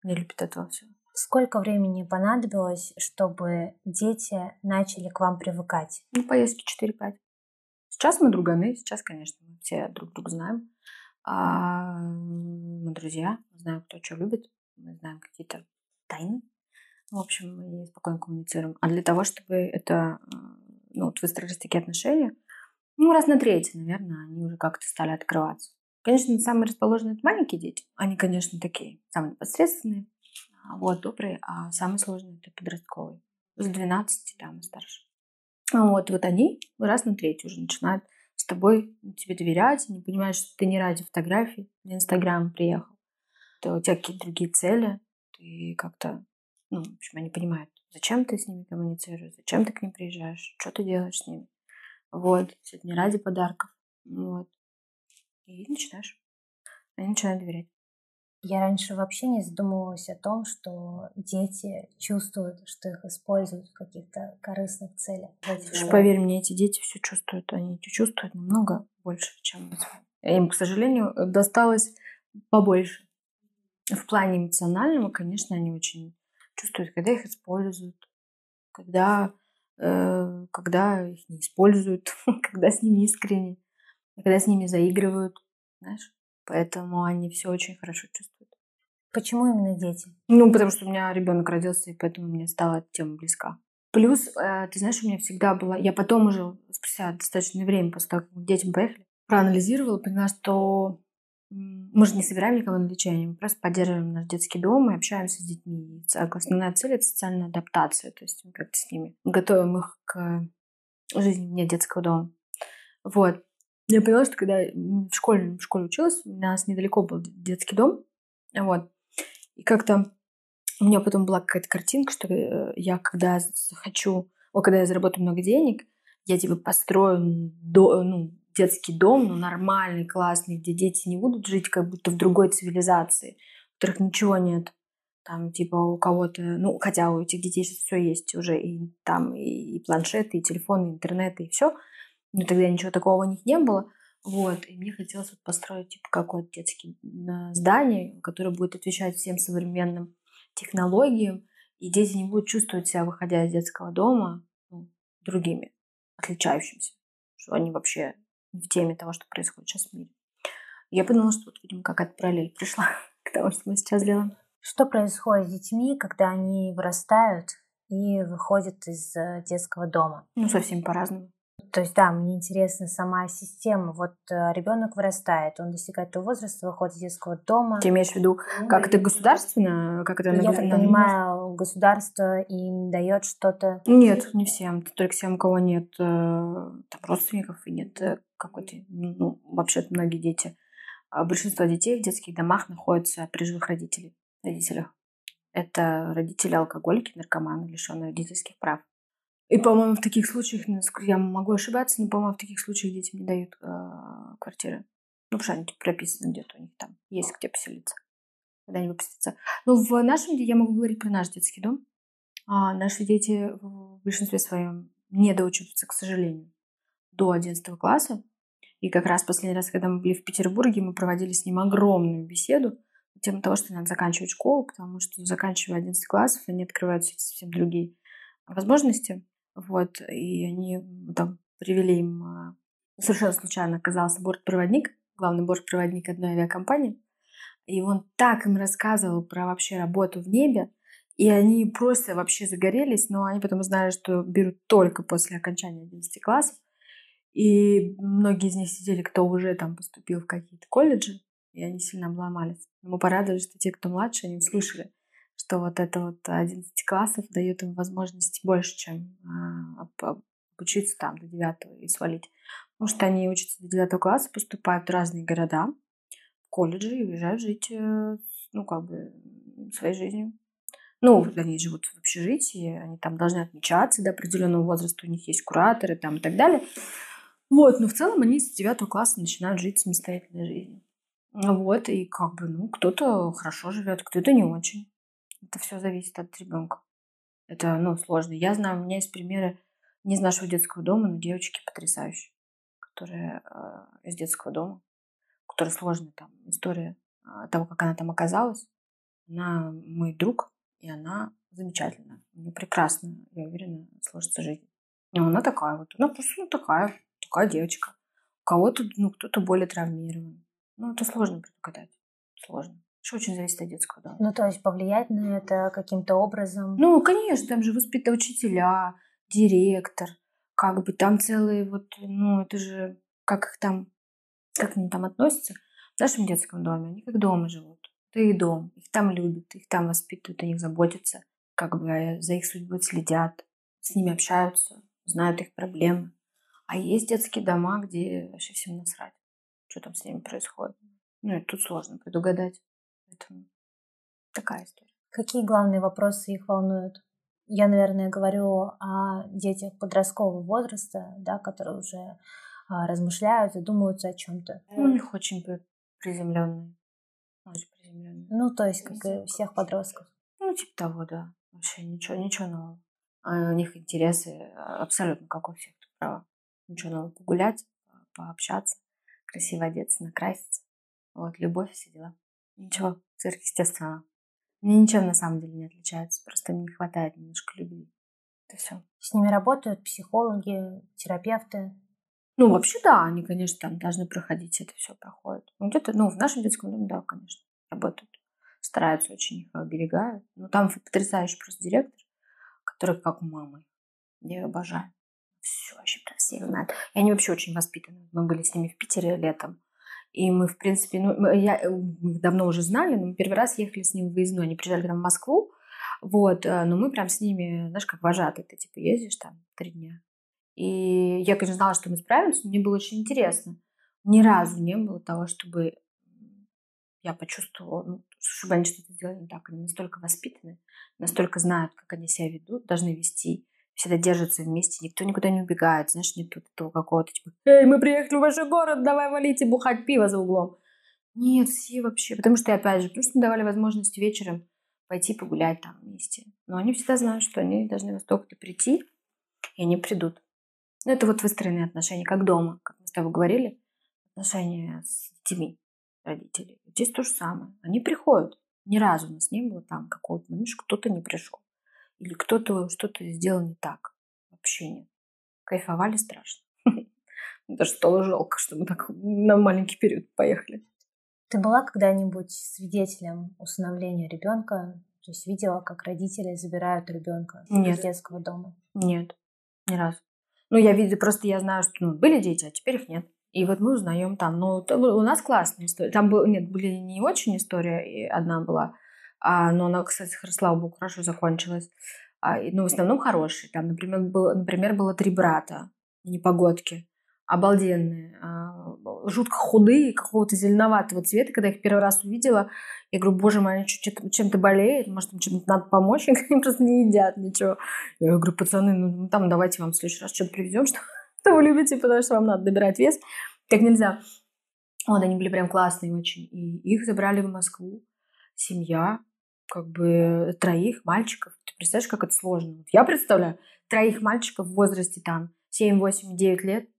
не любят этого всего. Сколько времени понадобилось, чтобы дети начали к вам привыкать? Ну, поездки 4-5. Сейчас мы друганы, сейчас, конечно, мы все друг друга знаем. А мы друзья, мы знаем, кто что любит, мы знаем какие-то тайны. В общем, мы спокойно коммуницируем. А для того, чтобы это, ну, вот выстроились такие отношения, ну, раз на третий, наверное, они уже как-то стали открываться. Конечно, самые расположенные это маленькие дети. Они, конечно, такие самые непосредственные, а, вот, добрые, а самые сложные это подростковые. С 12 там и. А вот, вот они раз на третий уже начинают с тобой тебе доверять, не понимают, что ты не ради фотографий для Инстаграма приехал. То у тебя какие-то другие цели, ты как-то, ну, в общем, они понимают, зачем ты с ними коммуницируешь, зачем ты к ним приезжаешь, что ты делаешь с ними. Вот, все это не ради подарков. Вот. И начинаешь. Они начинают доверять. Я раньше вообще не задумывалась о том, что дети чувствуют, что их используют в каких-то корыстных целях. Слушай, поверь мне, эти дети все чувствуют. Они чувствуют намного больше, чем. Им, к сожалению, досталось побольше. В плане эмоционального, конечно, они очень чувствуют, когда их используют, когда Э, когда их не используют, [LAUGHS] когда с ними искренне, когда с ними заигрывают, знаешь. Поэтому они все очень хорошо чувствуют. Почему именно дети? Ну, потому что у меня ребенок родился, и поэтому мне стала эта тема близка. Плюс, э, ты знаешь, у меня всегда была... Я потом уже, спустя достаточное время, после того, как детям поехали, проанализировала, поняла, что мы же не собираем никого на лечение, мы просто поддерживаем наш детский дом и общаемся с детьми. Основная цель — это социальная адаптация, то есть мы как-то с ними готовим их к жизни вне детского дома. Вот. Я поняла, что когда в школе, в школе училась, у нас недалеко был детский дом, вот. И как-то у меня потом была какая-то картинка, что э, я когда захочу, о, когда я заработаю много денег, я типа построю до, ну, детский дом, ну, нормальный, классный, где дети не будут жить как будто в другой цивилизации, у которых ничего нет. Там, типа, у кого-то, ну, хотя у этих детей сейчас все есть уже, и там и, и планшеты, и телефоны, и интернет, и все. Но тогда ничего такого у них не было. Вот, и мне хотелось вот построить, типа, какое-то детское здание, которое будет отвечать всем современным технологиям, и дети не будут чувствовать себя, выходя из детского дома, ну, другими, отличающимися, что они вообще в теме того, что происходит сейчас в мире. Я подумала, что вот, видимо, какая-то параллель пришла [LAUGHS] к тому, что мы сейчас делаем. Что происходит с детьми, когда они вырастают и выходят из э, детского дома? Ну, совсем по-разному. То есть, да, мне интересна сама система. Вот э, ребенок вырастает, он достигает того возраста, выходит из детского дома. Ты имеешь в виду, ну, как это государственно? Как это Я так понимаю, государство им дает что-то? Нет, не всем. Только всем, у кого нет э, там, родственников и нет какой-то, ну, вообще многие дети. А большинство детей в детских домах находятся при живых родителях. родителях. Это родители алкоголики, наркоманы, лишенные родительских прав. И, по-моему, в таких случаях, я могу ошибаться, но, по-моему, в таких случаях детям не дают э, квартиры. Ну, потому что они прописаны где-то у них там, есть где поселиться, когда они выпустятся. Но в нашем, я могу говорить про наш детский дом. А наши дети в большинстве своем не доучиваются, к сожалению, до 11 класса. И как раз последний раз, когда мы были в Петербурге, мы проводили с ним огромную беседу на тему того, что надо заканчивать школу, потому что заканчивая 11 классов, они открываются совсем другие возможности. Вот, и они там привели им... А, совершенно случайно оказался бортпроводник главный бортпроводник одной авиакомпании. И он так им рассказывал про вообще работу в небе, и они просто вообще загорелись, но они потом узнали, что берут только после окончания 11 классов. И многие из них сидели, кто уже там поступил в какие-то колледжи, и они сильно обломались. Мы порадовались, что те, кто младше, они услышали, что вот это вот 11 классов дает им возможности больше, чем а, обучиться там до 9 и свалить. Потому что они учатся до 9 класса, поступают в разные города, в колледжи и уезжают жить, э, ну, как бы, своей жизнью. Ну, они живут в общежитии, они там должны отмечаться до определенного возраста, у них есть кураторы там и так далее. Вот, но в целом они с 9 класса начинают жить самостоятельной жизнью. Вот, и как бы, ну, кто-то хорошо живет, кто-то не очень. Это все зависит от ребенка. Это, ну, сложно. Я знаю, у меня есть примеры не из нашего детского дома, но девочки потрясающие, которые э, из детского дома, у которой сложная там история э, того, как она там оказалась. Она мой друг, и она замечательная. У нее прекрасно, я уверена, сложится жизнь. Но она такая вот, она просто ну, такая, такая девочка. У кого-то, ну, кто-то более травмирован. Ну, это сложно предугадать. Сложно. Еще очень зависит от детского дома. Ну, то есть повлиять на это каким-то образом? Ну, конечно, там же воспитывают учителя, директор, как бы там целые вот, ну, это же, как их там, как они там относятся. В нашем детском доме они как дома живут. Это и дом. Их там любят, их там воспитывают, о них заботятся, как бы за их судьбой следят, с ними общаются, знают их проблемы. А есть детские дома, где вообще всем насрать что там с ними происходит. Ну, и тут сложно предугадать. Поэтому такая история. Какие главные вопросы их волнуют? Я, наверное, говорю о детях подросткового возраста, да, которые уже а, размышляют, задумываются о чем-то. Ну, у них очень приземленные. Очень приземленные. Ну, то есть, как и у всех подростков. Ну, типа того, да. Вообще ничего, ничего нового. А у них интересы абсолютно как у всех, права. Ничего нового. Погулять, пообщаться красиво одеться, накраситься. Вот, любовь, все дела. Ничего, сверхъестественно. Мне ничем на самом деле не отличается, просто мне не хватает немножко любви. Это все. С ними работают психологи, терапевты? Ну, вообще, да, они, конечно, там должны проходить, это все проходит. Ну, где-то, ну, в нашем детском доме, да, конечно, работают. Стараются очень их оберегают. Но там потрясающий просто директор, который как мама. Я ее обожаю все вообще про всех знают. И они вообще очень воспитаны. Мы были с ними в Питере летом. И мы, в принципе, ну, я, э, мы давно уже знали, но мы первый раз ехали с ними в выездной. Они приезжали к нам в Москву, вот, э, но мы прям с ними, знаешь, как вожатые. Ты, типа, ездишь там три дня. И я, конечно, знала, что мы справимся, но мне было очень интересно. Ни разу не было того, чтобы я почувствовала, ну, чтобы они что-то сделали не так. Они настолько воспитаны, настолько знают, как они себя ведут, должны вести всегда держатся вместе, никто никуда не убегает, знаешь, нет тут этого какого-то типа «Эй, мы приехали в ваш город, давай валите бухать пиво за углом». Нет, все вообще, потому что, опять же, потому что давали возможность вечером пойти погулять там вместе. Но они всегда знают, что они должны во столько-то прийти, и они придут. Ну, это вот выстроенные отношения, как дома, как мы с тобой говорили, отношения с детьми родителей. Здесь то же самое. Они приходят. Ни разу у нас не было там какого-то, ну, кто-то не пришел. Или кто-то что-то сделал не так. Вообще нет. Кайфовали страшно. [LAUGHS] Даже стало жалко, что мы так на маленький период поехали. Ты была когда-нибудь свидетелем усыновления ребенка? То есть видела, как родители забирают ребенка из детского дома? Нет, ни разу. Ну, я видела, просто я знаю, что ну, были дети, а теперь их нет. И вот мы узнаем там. Ну, у нас классная история. Там был, нет, были не очень история, и одна была а, но она, кстати, слава богу, хорошо закончилась. А, ну, в основном хорошие. Там, например, было, например, было три брата, непогодки, обалденные, а, жутко худые, какого-то зеленоватого цвета. Когда я их первый раз увидела, я говорю, боже мой, они чем-то болеют, может, им чем-то надо помочь, [LAUGHS] они просто не едят ничего. Я говорю, пацаны, ну там давайте вам в следующий раз что-то привезем, что, [LAUGHS] что вы любите, потому что вам надо добирать вес. Как нельзя. Вот, они были прям классные очень. И их забрали в Москву. Семья, как бы троих мальчиков. Ты представляешь, как это сложно? Я представляю троих мальчиков в возрасте там 7, 8, 9 лет,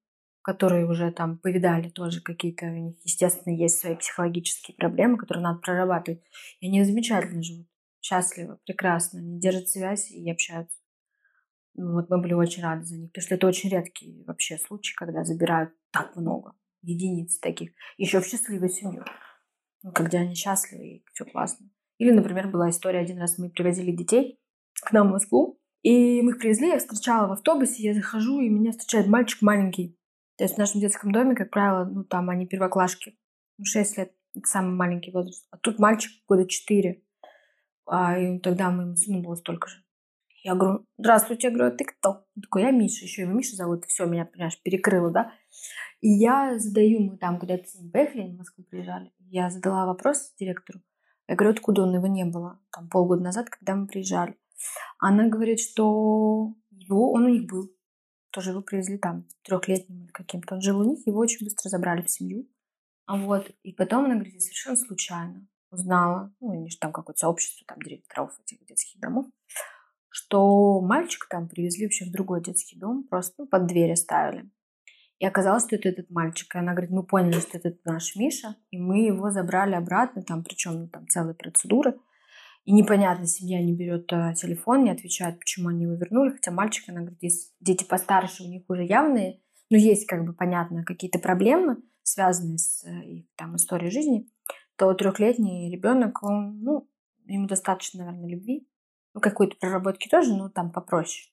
которые уже там повидали тоже какие-то у них, естественно, есть свои психологические проблемы, которые надо прорабатывать. И они замечательно живут, счастливы, прекрасно. Они держат связь и общаются. Ну, вот мы были очень рады за них, потому что это очень редкий вообще случай, когда забирают так много. единицы таких, еще в счастливую семью. Когда они счастливы и все классно. Или, например, была история, один раз мы привозили детей к нам в Москву, и мы их привезли, я встречала в автобусе, я захожу, и меня встречает мальчик маленький. То есть в нашем детском доме, как правило, ну там они первоклашки. Ну, 6 лет, это самый маленький возраст. А тут мальчик года 4. А и тогда моему сыну было столько же. Я говорю, здравствуйте, я говорю, а ты кто? Он такой, я Миша, еще его Миша зовут, все, меня, понимаешь, перекрыло, да? И я задаю, мы там куда-то с ним поехали, в Москву приезжали, я задала вопрос директору, я говорю, откуда он, его не было, там полгода назад, когда мы приезжали. Она говорит, что его, он у них был, тоже его привезли там трехлетним или каким-то. Он жил у них, его очень быстро забрали в семью. А вот, и потом она говорит, совершенно случайно узнала, ну, они же там какое-то сообщество там директоров этих детских домов, что мальчика там привезли вообще в другой детский дом, просто ну, под дверь оставили. И оказалось, что это этот мальчик. И она говорит, мы поняли, что это наш Миша, и мы его забрали обратно, там, причем ну, там целые процедуры. И непонятно, семья не берет э, телефон, не отвечает, почему они его вернули. Хотя мальчик, она говорит, если дети постарше, у них уже явные, но есть, как бы, понятно, какие-то проблемы, связанные с э, их там историей жизни, то трехлетний ребенок, он, ну, ему достаточно, наверное, любви, ну, какой-то проработки тоже, но там попроще.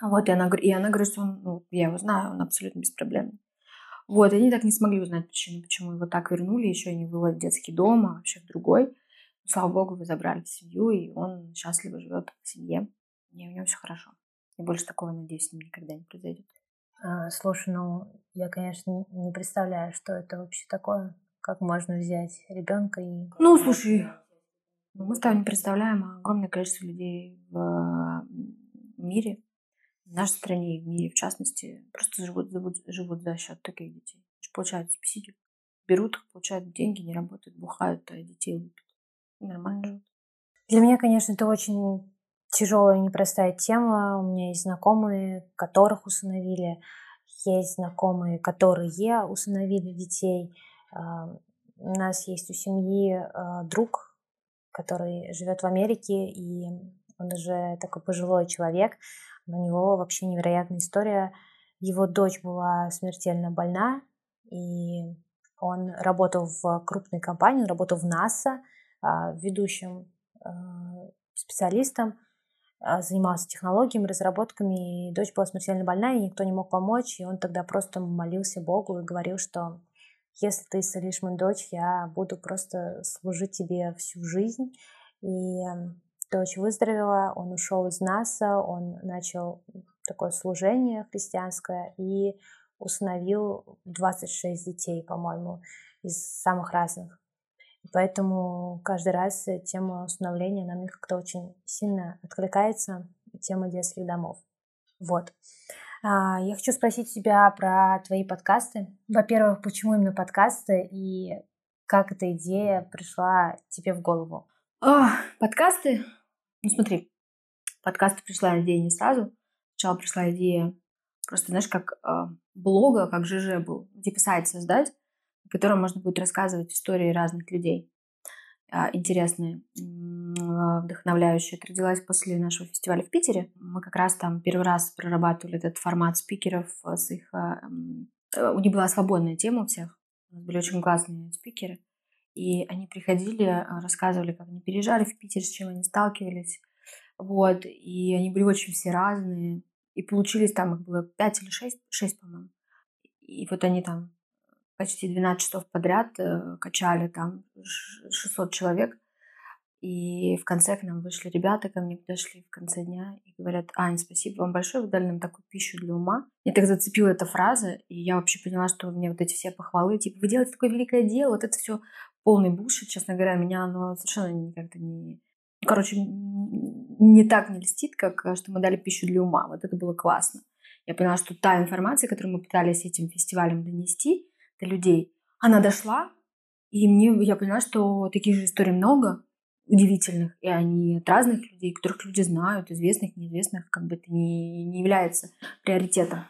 Вот, и она, и она говорит, что он, ну, я его знаю, он абсолютно беспроблемный. Вот, они так не смогли узнать причину, почему его так вернули, еще не выводят в детский дом, а вообще в другой. Слава богу, вы забрали в семью, и он счастливо живет в семье. И у него все хорошо. И больше такого, надеюсь, с ним никогда не произойдет. А, слушай, ну, я, конечно, не представляю, что это вообще такое. Как можно взять ребенка и... Ну, слушай, ну, мы с тобой не представляем огромное количество людей в мире, в нашей стране и в мире, в частности, просто живут, живут, живут за счет таких детей. Получают субсидию, берут получают деньги, не работают, бухают, а детей лупят. Нормально живут. Для меня, конечно, это очень тяжелая и непростая тема. У меня есть знакомые, которых усыновили. Есть знакомые, которые усыновили детей. У нас есть у семьи а, друг, который живет в Америке, и он уже такой пожилой человек. У него вообще невероятная история. Его дочь была смертельно больна, и он работал в крупной компании, он работал в НАСА, а, ведущим а, специалистом, а, занимался технологиями, разработками, и дочь была смертельно больна, и никто не мог помочь, и он тогда просто молился Богу и говорил, что если ты исцелишь мою дочь, я буду просто служить тебе всю жизнь. И дочь выздоровела, он ушел из НАСА, он начал такое служение христианское и установил 26 детей, по-моему, из самых разных. Поэтому каждый раз тема установления на мне как-то очень сильно откликается, тема детских домов. Вот. А, я хочу спросить тебя про твои подкасты. Во-первых, почему именно подкасты и как эта идея пришла тебе в голову? О, подкасты? Ну смотри, подкасты пришла идея не сразу. Сначала пришла идея просто, знаешь, как э, блога, как ЖЖ был, типа сайт создать, в котором можно будет рассказывать истории разных людей а, интересные, вдохновляющие. Это родилась после нашего фестиваля в Питере. Мы как раз там первый раз прорабатывали этот формат спикеров с их... Э, у них была свободная тема у всех. У нас были очень классные спикеры. И они приходили, а, рассказывали, как они переезжали в Питер, с чем они сталкивались. Вот. И они были очень все разные. И получились там, их было пять или шесть, шесть, по-моему. И вот они там почти 12 часов подряд э, качали там 600 человек. И в конце к нам вышли ребята, ко мне подошли в конце дня и говорят, Ань, спасибо вам большое, вы дали нам такую пищу для ума. Мне так зацепила эта фраза, и я вообще поняла, что мне вот эти все похвалы, типа, вы делаете такое великое дело, вот это все полный бушит, честно говоря, меня оно совершенно никак-то не... Короче, не так не льстит, как э, что мы дали пищу для ума. Вот это было классно. Я поняла, что та информация, которую мы пытались этим фестивалем донести, до людей. Она дошла, и мне я поняла, что таких же историй много, удивительных, и они от разных людей, которых люди знают, известных, неизвестных, как бы это не, не является приоритетом.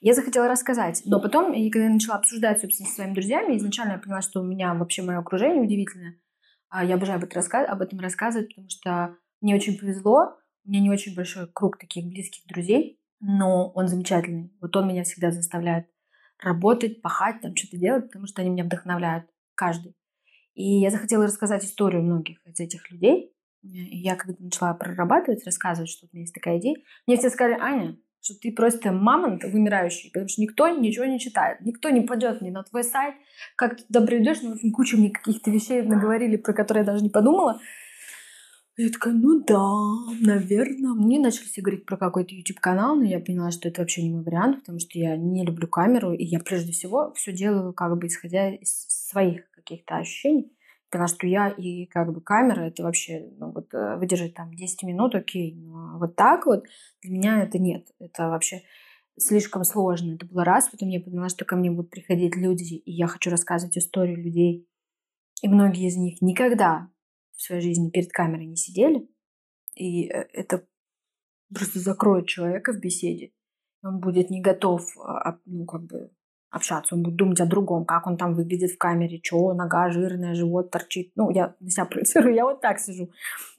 Я захотела рассказать, но потом, когда я начала обсуждать, собственно, со своими друзьями, изначально я поняла, что у меня вообще мое окружение удивительное. А я обожаю об этом рассказывать, потому что мне очень повезло, у меня не очень большой круг таких близких друзей, но он замечательный. Вот он меня всегда заставляет работать, пахать, там что-то делать, потому что они меня вдохновляют, каждый. И я захотела рассказать историю многих из этих людей. И я когда начала прорабатывать, рассказывать, что у меня есть такая идея, мне все сказали, Аня, что ты просто мамонт вымирающий, потому что никто ничего не читает, никто не пойдет ни на твой сайт, как ты туда придешь, ну, в общем, кучу мне каких-то вещей наговорили, про которые я даже не подумала. Я такая, ну да, наверное. Мне начали все говорить про какой-то YouTube-канал, но я поняла, что это вообще не мой вариант, потому что я не люблю камеру, и я прежде всего все делаю как бы исходя из своих каких-то ощущений. Потому что я и как бы камера, это вообще, ну вот э, выдержать там 10 минут, окей, но вот так вот для меня это нет. Это вообще слишком сложно. Это было раз, потом я поняла, что ко мне будут приходить люди, и я хочу рассказывать историю людей. И многие из них никогда в своей жизни перед камерой не сидели. И э, это просто закроет человека в беседе. Он будет не готов а, ну, как бы общаться, он будет думать о другом, как он там выглядит в камере, что, нога жирная, живот торчит. Ну, я на себя проецирую, я вот так сижу.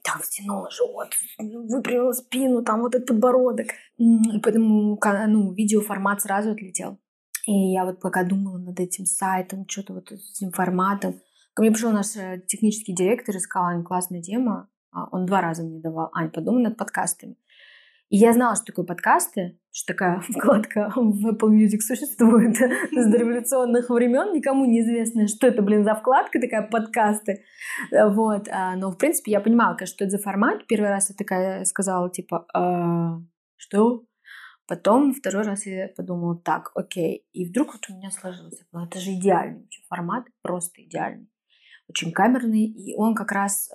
Там стянула живот, выпрямила спину, там вот этот подбородок. И поэтому ну, видеоформат сразу отлетел. И я вот пока думала над этим сайтом, что-то вот этим форматом, Ко мне пришел наш э, технический директор и сказал, Ань, классная тема. А, он два раза мне давал, Ань, подумай над подкастами. И я знала, что такое подкасты, что такая [LAUGHS] вкладка в Apple Music существует [LAUGHS] с дореволюционных времен, никому неизвестно, что это, блин, за вкладка такая, подкасты. Вот. А, но, в принципе, я понимала, конечно, что это за формат. Первый раз я такая сказала, типа, а, что? Потом второй раз я подумала, так, окей. И вдруг вот у меня сложилось. Это же идеальный формат, просто идеальный очень камерный, и он как раз,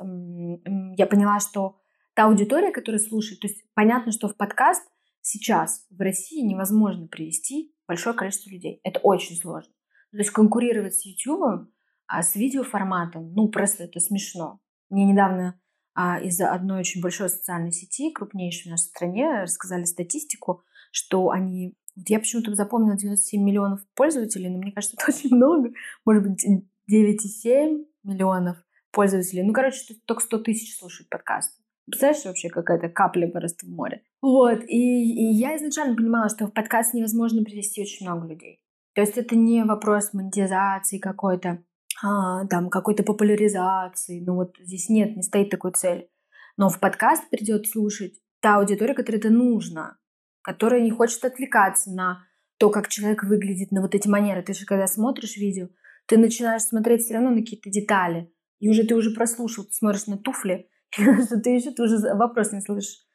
я поняла, что та аудитория, которая слушает, то есть понятно, что в подкаст сейчас в России невозможно привести большое количество людей. Это очень сложно. То есть конкурировать с YouTube, а с видеоформатом, ну просто это смешно. Мне недавно а, из одной очень большой социальной сети, крупнейшей в нашей стране, рассказали статистику, что они... Вот я почему-то запомнила 97 миллионов пользователей, но мне кажется, это [LAUGHS] очень много. Может быть, 9,7 миллионов пользователей. Ну, короче, только 100 тысяч слушают подкаст. Представляешь, вообще какая-то капля просто в море. Вот, и, и я изначально понимала, что в подкаст невозможно привести очень много людей. То есть это не вопрос монетизации какой-то, а, там, какой-то популяризации. Ну вот здесь нет, не стоит такой цели. Но в подкаст придет слушать та аудитория, которой это нужно, которая не хочет отвлекаться на то, как человек выглядит, на вот эти манеры. Ты же когда смотришь видео, ты начинаешь смотреть все равно на какие-то детали. И уже ты уже прослушал, ты смотришь на туфли, [LAUGHS] что ты еще ты уже вопрос не слышишь.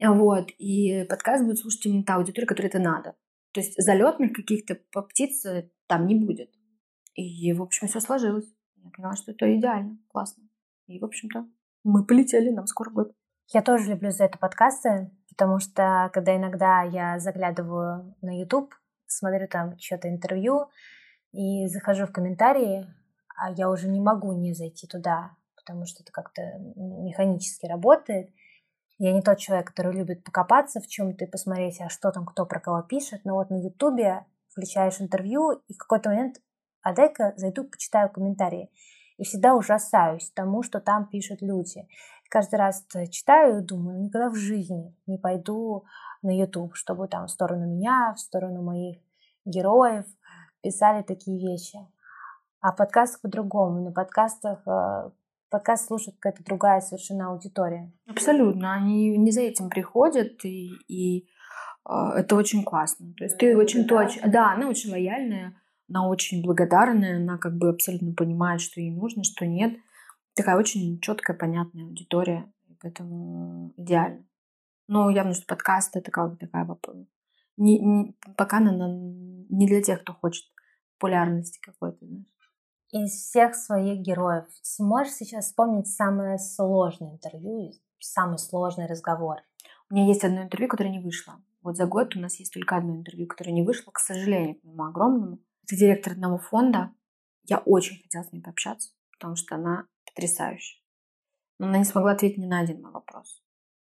Вот. И подкаст будет слушать именно та аудитория, которой это надо. То есть залетных каких-то птиц там не будет. И, в общем, все сложилось. Я поняла, что это идеально, классно. И, в общем-то, мы полетели, нам скоро год. Я тоже люблю за это подкасты, потому что когда иногда я заглядываю на YouTube, смотрю там что-то интервью, и захожу в комментарии, а я уже не могу не зайти туда, потому что это как-то механически работает. Я не тот человек, который любит покопаться в чем-то и посмотреть, а что там кто про кого пишет. Но вот на Ютубе включаешь интервью, и в какой-то момент, а дай-ка зайду, почитаю комментарии. И всегда ужасаюсь тому, что там пишут люди. каждый раз читаю и думаю, «Ну, никогда в жизни не пойду на YouTube, чтобы там в сторону меня, в сторону моих героев, писали такие вещи. А подкаст по-другому. На подкастах э, подкаст слушает какая-то другая совершенно аудитория. Абсолютно. Они не за этим приходят, и, и э, это очень классно. То есть ты очень точно... Да, она очень лояльная, она очень благодарная, она как бы абсолютно понимает, что ей нужно, что нет. Такая очень четкая, понятная аудитория, поэтому идеально. Но явно, что подкаст это как бы такая не, не, пока она не для тех, кто хочет популярности какой-то, знаешь. Из всех своих героев сможешь сейчас вспомнить самое сложное интервью, самый сложный разговор? У меня есть одно интервью, которое не вышло. Вот за год у нас есть только одно интервью, которое не вышло, к сожалению, к моему огромному. Это директор одного фонда. Я очень хотела с ней пообщаться, потому что она потрясающая. Но она не смогла ответить ни на один мой вопрос.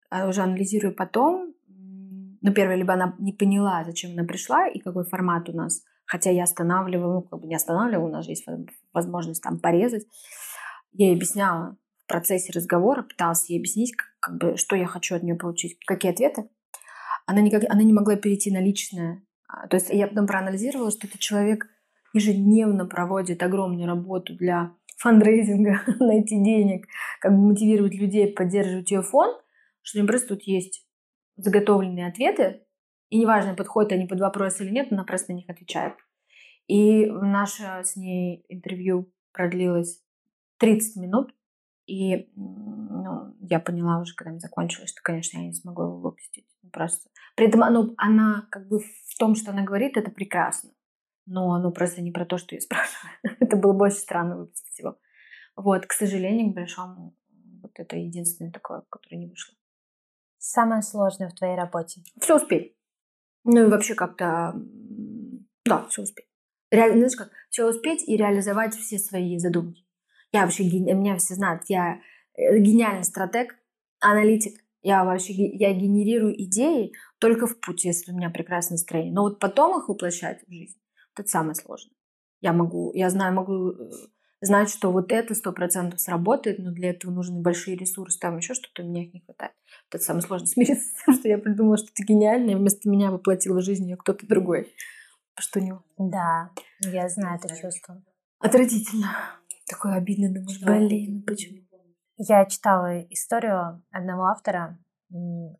А уже анализирую потом, ну, первое, либо она не поняла, зачем она пришла и какой формат у нас. Хотя я останавливала, ну, как бы не останавливала, у нас же есть возможность там порезать. Я ей объясняла в процессе разговора, пыталась ей объяснить, как, как бы, что я хочу от нее получить, какие ответы. Она, никак, она не могла перейти на личное, А, то есть я потом проанализировала, что этот человек ежедневно проводит огромную работу для фандрейзинга, [LAUGHS] найти денег, как бы мотивировать людей, поддерживать ее фонд, что у него просто тут есть заготовленные ответы, и неважно, подходят они под вопрос или нет, она просто на них отвечает. И наше с ней интервью продлилось 30 минут, и ну, я поняла уже, когда закончилось, что, конечно, я не смогу его выпустить. Просто. При этом оно, она как бы в том, что она говорит, это прекрасно. Но оно просто не про то, что я спрашиваю. [LAUGHS] это было больше странно выпустить его. Вот, к сожалению, к большому, вот это единственное такое, которое не вышло. Самое сложное в твоей работе? Все успеть. Ну и вообще как-то, да, все успеть. Реально, знаешь как, все успеть и реализовать все свои задумки. Я вообще, меня все знают, я э, гениальный стратег, аналитик. Я вообще я генерирую идеи только в путь, если у меня прекрасное настроение. Но вот потом их воплощать в жизнь, это самое сложное. Я могу, я знаю, могу э, знать, что вот это сто процентов сработает, но для этого нужны большие ресурсы, там еще что-то, у меня их не хватает. Вот это самое сложное, смириться с тем, что я придумала что-то гениальное, вместо меня воплотил в жизнь ее кто-то другой. Что него? Да, я знаю это чувство. Отвратительно. Такое обидно, думаешь, блин, почему? Я читала историю одного автора,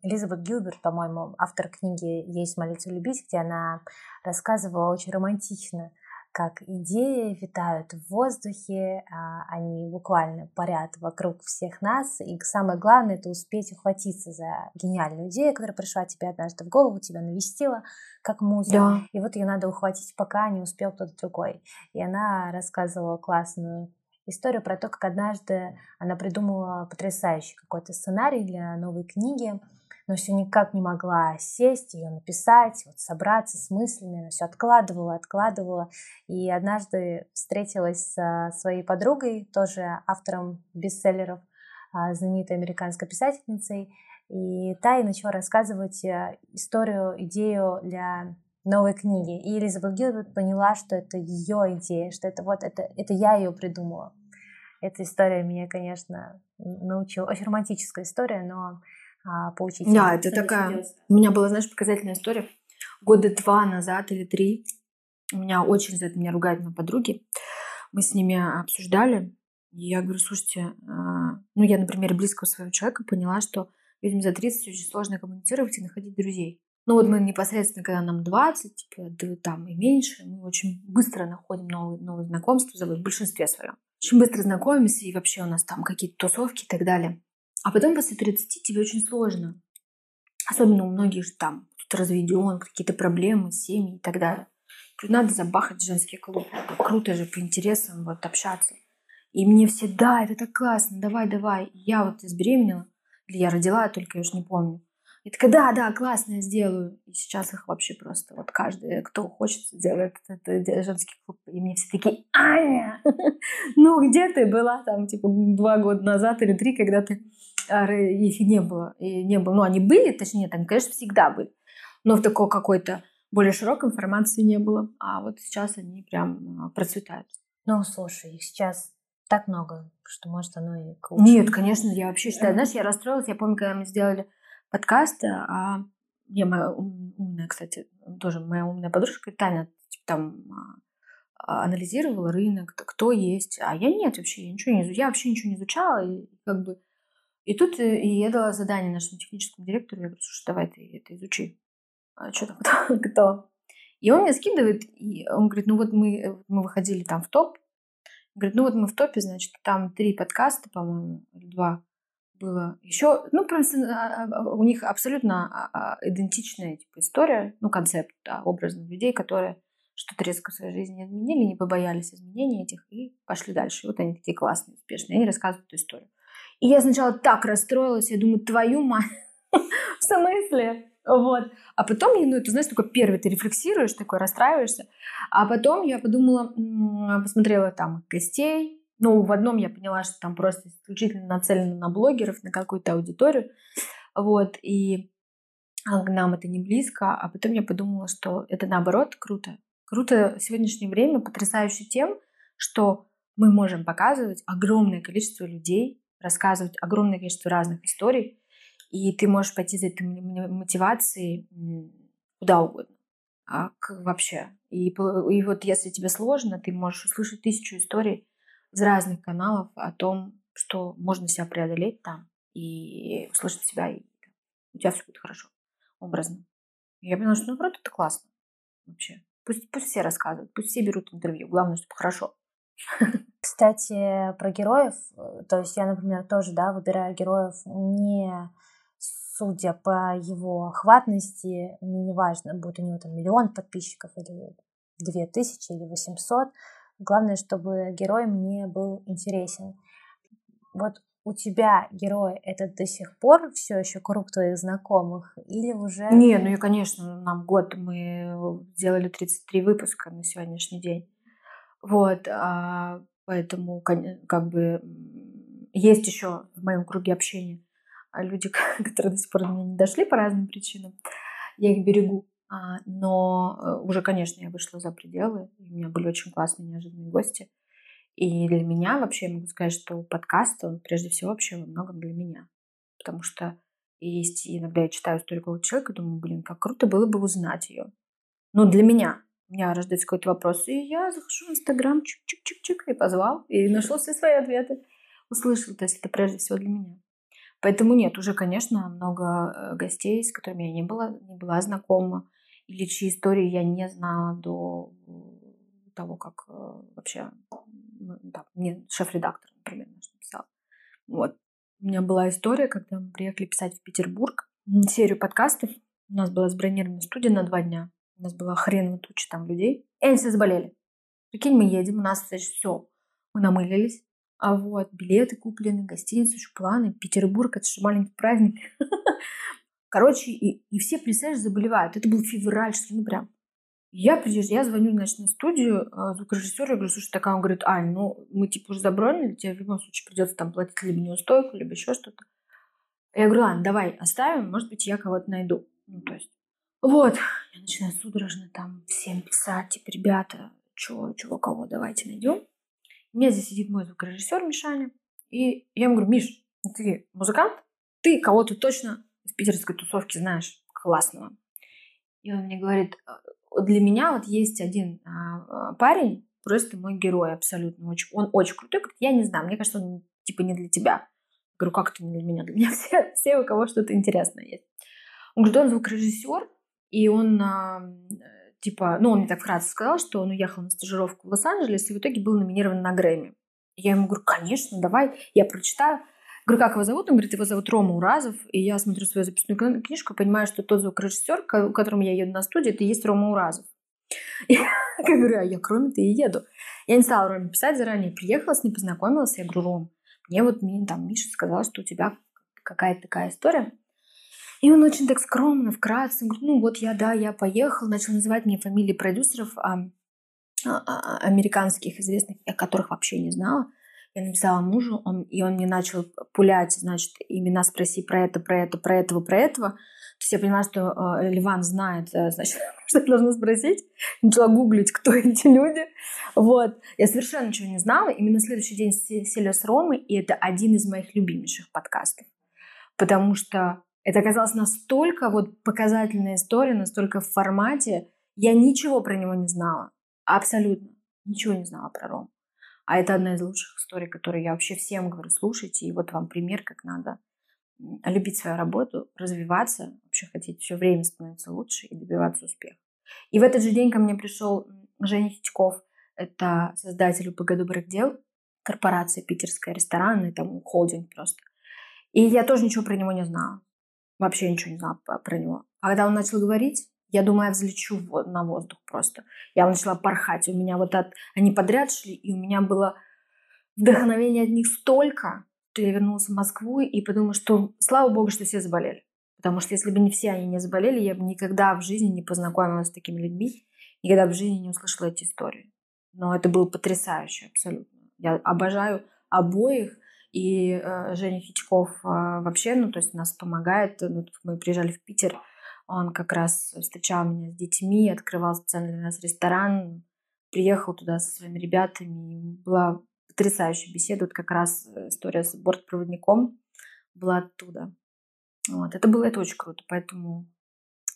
Элизабет Гилберт, по-моему, автор книги «Есть молиться любить», где она рассказывала очень романтично как идеи витают в воздухе, а, они буквально парят вокруг всех нас, и самое главное это успеть ухватиться за гениальную идею, которая пришла тебе однажды в голову, тебя навестила, как муза, да. и вот ее надо ухватить, пока не успел кто-то другой. И она рассказывала классную историю про то, как однажды она придумала потрясающий какой-то сценарий для новой книги, но все никак не могла сесть, ее написать, вот собраться с мыслями, она все откладывала, откладывала. И однажды встретилась со своей подругой, тоже автором бестселлеров, а, знаменитой американской писательницей, и та и начала рассказывать э, историю, идею для новой книги. И Элизабет Гилберт поняла, что это ее идея, что это вот это, это я ее придумала. Эта история меня, конечно, научила. Очень романтическая история, но а. Да, это такая... У меня была, знаешь, показательная история. Года два назад или три у меня очень за это меня ругают мои подруги. Мы с ними обсуждали. И я говорю, слушайте, а, ну я на примере близкого своего человека поняла, что людям за 30 очень сложно коммуницировать и находить друзей. Ну вот мы непосредственно, когда нам 20, типа, да, там и меньше, мы очень быстро находим новые, новые знакомства, в большинстве своем. Очень быстро знакомимся, и вообще у нас там какие-то тусовки и так далее. А потом после 30 тебе очень сложно. Особенно у многих же там кто-то разведен, какие-то проблемы, семьи и так далее. Надо забахать женский клуб. Круто же по интересам вот общаться. И мне все, да, это так классно, давай, давай. Я вот забеременела, или я родила, только я уж не помню. И такая, да, да, классно, я сделаю. И сейчас их вообще просто вот каждый, кто хочет, делает это, женский клуб. И мне все такие, Аня, [LAUGHS] ну где ты была там, типа, два года назад или три, когда ты их не было. И не было. Ну, они были, точнее, они, конечно, всегда были. Но в такой какой-то более широкой информации не было. А вот сейчас они прям а, процветают. Ну, слушай, их сейчас так много, что может оно и к лучшему. Нет, конечно, я вообще считаю. Знаешь, я расстроилась. Я помню, когда мы сделали подкаст, а я моя умная, кстати, тоже моя умная подружка Таня типа, там а, анализировала рынок, кто есть, а я нет вообще, я ничего не я вообще ничего не изучала, и как бы и тут э, и я дала задание нашему техническому директору, я говорю, слушай, давай ты это изучи. А что там, [LAUGHS] кто? И он мне скидывает, и он говорит, ну вот мы, э, мы выходили там в топ. Говорит, ну вот мы в топе, значит, там три подкаста, по-моему, два было. Еще, ну, просто а, а, у них абсолютно идентичная типа, история, ну, концепт, да, образных людей, которые что-то резко в своей жизни изменили, не побоялись изменений этих и пошли дальше. И вот они такие классные, успешные. Они рассказывают эту историю. И я сначала так расстроилась, я думаю, твою мать, [LAUGHS] в смысле? Вот. А потом, ну, это, знаешь, только первый ты рефлексируешь, такой расстраиваешься. А потом я подумала, посмотрела там гостей. Ну, в одном я поняла, что там просто исключительно нацелено на блогеров, на какую-то аудиторию. Вот. И к нам это не близко. А потом я подумала, что это наоборот круто. Круто в сегодняшнее время, потрясающе тем, что мы можем показывать огромное количество людей, рассказывать огромное количество разных историй, и ты можешь пойти за этой мотивацией куда угодно. а, вообще. И, и вот если тебе сложно, ты можешь услышать тысячу историй из разных каналов о том, что можно себя преодолеть там и услышать себя, и у тебя все будет хорошо, образно. Я поняла, что наоборот, это классно вообще. Пусть, пусть все рассказывают, пусть все берут интервью. Главное, чтобы хорошо. [LAUGHS] Кстати, про героев, э, то есть я, например, тоже, да, выбираю героев не судя по его охватности, мне не важно, будет у него там миллион подписчиков или две тысячи или восемьсот. Главное, чтобы герой мне был интересен. Вот у тебя герой этот до сих пор все еще круг твоих знакомых или уже... Не, ну и, конечно, нам год мы сделали 33 выпуска на сегодняшний день. Вот, а, поэтому как бы есть еще в моем круге общения люди, [LAUGHS] которые до сих пор до меня не дошли по разным причинам. Я их берегу. А, но э, уже, конечно, я вышла за пределы. У меня были очень классные неожиданные гости. И для меня вообще я могу сказать, что подкаст, он прежде всего вообще во многом для меня. Потому что есть иногда я читаю историю какого-то человека и думаю, блин, как круто было бы узнать ее. Ну, для меня. Меня рождается какой-то вопрос, и я захожу в Инстаграм, чик-чик-чик-чик, и позвал, и нашел все свои ответы. Услышал, то есть это прежде всего для меня. Поэтому нет, уже, конечно, много э, гостей, с которыми я не была, не была знакома, или чьи истории я не знала до того, как э, вообще да, мне шеф-редактор, например, написал. Вот. У меня была история, когда мы приехали писать в Петербург серию подкастов. У нас была забронирована студия на два дня. У нас была хреновая туча там людей. И они все заболели. Прикинь, мы едем, у нас, все. Мы намылились. А вот, билеты куплены, гостиница, еще планы. Петербург, это же маленький праздник. [LAUGHS] Короче, и, и все, представляешь, заболевают. Это был февраль, что ну прям. Я приезжаю, я звоню, значит, на студию э, звукорежиссеру, я говорю, слушай, такая, он говорит, Ань, ну, мы, типа, уже забронили, тебе в любом случае придется там платить либо неустойку, либо еще что-то. Я говорю, ладно, давай оставим, может быть, я кого-то найду. Ну, то есть, вот, я начинаю судорожно там всем писать, типа, ребята, чего, чего, кого, давайте найдем. У меня здесь сидит мой звукорежиссер Мишаня. И я ему говорю, Миш, ты музыкант? Ты кого-то точно из питерской тусовки знаешь классного. И он мне говорит, «Э, для меня вот есть один а, парень, просто мой герой абсолютно. Очень, он очень крутой. Говорит, я не знаю, мне кажется, он типа не для тебя. Я говорю, как это не для меня? Для меня все, все у кого что-то интересное есть. Он говорит, он звукорежиссер, и он а, типа, ну, он мне так вкратце сказал, что он уехал на стажировку в Лос-Анджелес и в итоге был номинирован на Грэмми. Я ему говорю, конечно, давай, я прочитаю. Говорю, как его зовут? Он говорит, его зовут Рома Уразов. И я смотрю свою записную книжку и понимаю, что тот звукорежиссер, к которому я еду на студию, это и есть Рома Уразов. [LAUGHS] Я говорю, а я кроме-то и еду. Я не стала Роме писать заранее, приехала с ним, познакомилась. Я говорю, Ром, мне вот там Миша сказал, что у тебя какая-то такая история. И он очень так скромно, вкратце, говорит, ну вот я, да, я поехал, начал называть мне фамилии продюсеров а, а, а, американских известных, о которых вообще не знала. Я написала мужу, он, и он мне начал пулять, значит, имена спроси про это, про это, про этого, про этого. То есть я поняла, что э, Ливан знает, э, значит, [LAUGHS] что я должна спросить. Начала гуглить, кто эти люди. Вот. Я совершенно ничего не знала. Именно следующий день сели с Ромой, и это один из моих любимейших подкастов. Потому что это оказалось настолько вот показательная история, настолько в формате. Я ничего про него не знала. Абсолютно. Ничего не знала про Ром. А это одна из лучших историй, которые я вообще всем говорю, слушайте. И вот вам пример, как надо любить свою работу, развиваться, вообще хотеть все время становиться лучше и добиваться успеха. И в этот же день ко мне пришел Женя Хитьков, это создатель УПГ «Добрых дел», корпорация питерская, ресторанная, там холдинг просто. И я тоже ничего про него не знала. Вообще ничего не знала про него. А когда он начал говорить, я думаю, я взлечу на воздух просто. Я начала порхать. У меня вот от... Они подряд шли, и у меня было вдохновение от них столько, что я вернулась в Москву и подумала, что слава богу, что все заболели. Потому что если бы не все они не заболели, я бы никогда в жизни не познакомилась с такими людьми, никогда в жизни не услышала эти истории. Но это было потрясающе абсолютно. Я обожаю обоих. И э, Женя Хичков э, вообще, ну, то есть нас помогает. Ну, мы приезжали в Питер, он как раз встречал меня с детьми, открывал специально для нас ресторан, приехал туда со своими ребятами. Была потрясающая беседа. Вот как раз э, история с бортпроводником была оттуда. Вот. Это было это очень круто, поэтому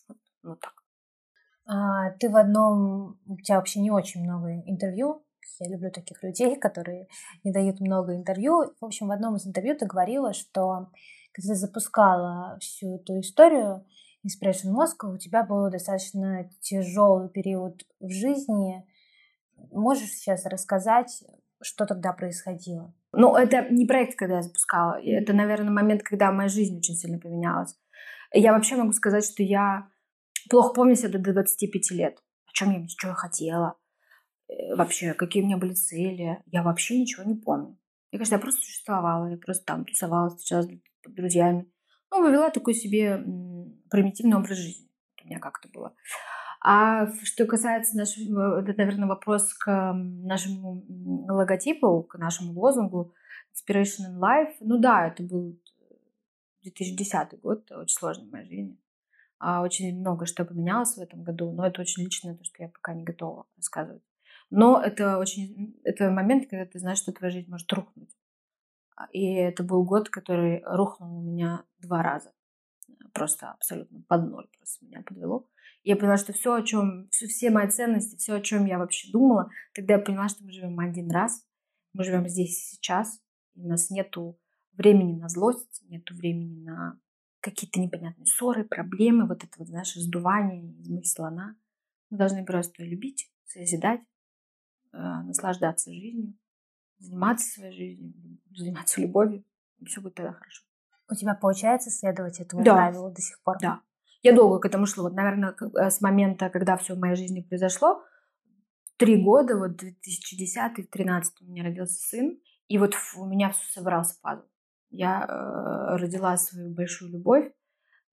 вот, вот так. А, ты в одном, у тебя вообще не очень много интервью, я люблю таких людей, которые не дают много интервью. В общем, в одном из интервью ты говорила, что когда ты запускала всю эту историю Inspiration Moscow, у тебя был достаточно тяжелый период в жизни. Можешь сейчас рассказать, что тогда происходило? Ну, это не проект, когда я запускала. Это, наверное, момент, когда моя жизнь очень сильно поменялась. Я вообще могу сказать, что я плохо помню себя до 25 лет. О чем я, что я хотела. Э, вообще, какие у меня были цели. Я вообще ничего не помню. Мне кажется, я просто существовала. Я просто там тусовалась, встречалась с друзьями. Ну, вывела такой себе примитивный образ жизни. У меня как-то было. А что касается нашего, это, наверное, вопрос к нашему логотипу, к нашему лозунгу Inspiration in Life. Ну да, это был 2010 год, очень сложный в моей жизни. А очень много что поменялось в этом году, но это очень личное, то, что я пока не готова рассказывать. Но это очень, это момент, когда ты знаешь, что твоя жизнь может рухнуть. И это был год, который рухнул у меня два раза. Просто абсолютно под ноль просто меня подвело. Я поняла, что все, о чем, все мои ценности, все, о чем я вообще думала, тогда я поняла, что мы живем один раз, мы живем здесь и сейчас, у нас нету времени на злость, нету времени на какие-то непонятные ссоры, проблемы, вот это вот, знаешь, раздувание из моих слона. Мы должны просто любить, созидать, наслаждаться жизнью, заниматься своей жизнью, [LAUGHS] заниматься любовью, и все будет тогда хорошо. У тебя получается следовать этому да. правилу до сих пор? Да. Я долго к этому шла. Вот, наверное, э, с момента, когда все в моей жизни произошло, три года, вот 2010-2013 у меня родился сын, и вот у меня все собрался пазл. Я э, родила свою большую любовь,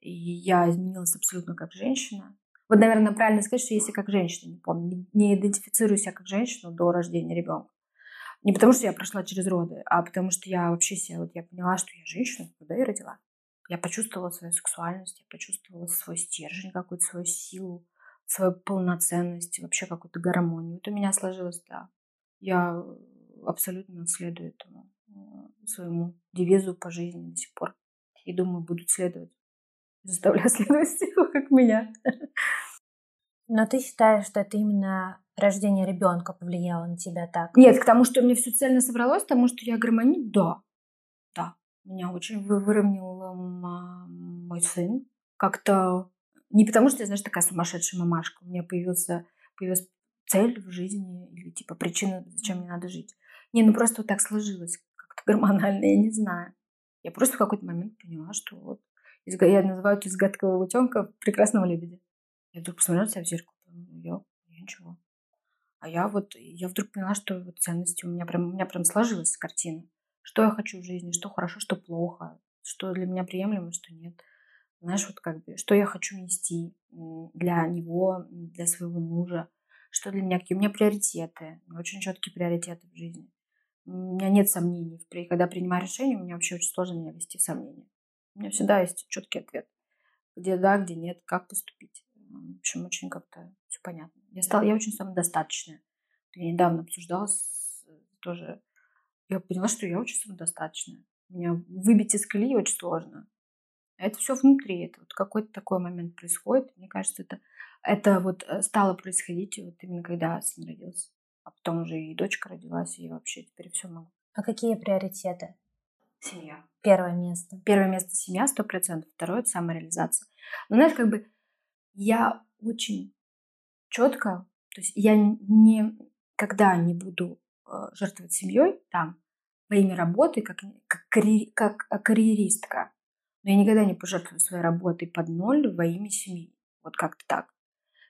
и я изменилась абсолютно как женщина. Вот, наверное, правильно сказать, что если как женщина, не помню, не идентифицирую себя как женщину до рождения ребенка. Не потому, что я прошла через роды, а потому что я вообще себя, вот я поняла, что я женщина, когда я родила. Я почувствовала свою сексуальность, я почувствовала свой стержень, какую-то свою силу, свою полноценность, вообще какую-то гармонию. Вот у меня сложилось, да. Я абсолютно следую этому э, своему девизу по жизни до сих пор. И думаю, будут следовать. Заставляю [LAUGHS] следовать как меня. Но ты считаешь, что это именно рождение ребенка повлияло на тебя так? Нет, к тому, что мне все цельно собралось, к тому, что я гармонию, да. Да. Меня очень выровнял мой сын. Как-то не потому, что я, знаешь, такая сумасшедшая мамашка. У меня появился, появилась цель в жизни или типа причина, зачем мне надо жить. Не, ну просто вот так сложилось как-то гормонально, я не знаю. Я просто в какой-то момент поняла, что вот я называю это из гадкого утенка прекрасного лебедя. Я вдруг посмотрела себя в зеркало, я, я ничего. А я вот, я вдруг поняла, что вот ценности у меня прям, у меня прям сложилась картина. Что я хочу в жизни, что хорошо, что плохо, что для меня приемлемо, что нет. Знаешь, вот как бы, что я хочу нести для него, для своего мужа, что для меня, какие у меня приоритеты, очень четкие приоритеты в жизни. У меня нет сомнений. Когда принимаю решение, у меня вообще очень сложно меня вести в сомнения. У меня всегда есть четкий ответ. Где да, где нет, как поступить. В общем, очень как-то все понятно. Я стала, я очень самодостаточная. Я недавно обсуждала с, тоже. Я поняла, что я очень самодостаточная. Меня выбить из колеи очень сложно. Это все внутри. Это вот какой-то такой момент происходит. Мне кажется, это, это вот э, стало происходить вот именно когда сын родился. А потом уже и дочка родилась, и вообще теперь все могу. А какие приоритеты? Семья. Первое место. Первое место семья, сто процентов. Второе – это самореализация. Но знаешь, как бы я очень четко, то есть я никогда не буду э, жертвовать семьей там во имя работы, как, как, карьер, как карьеристка. Но я никогда не пожертвую своей работой под ноль во имя семьи. Вот как-то так.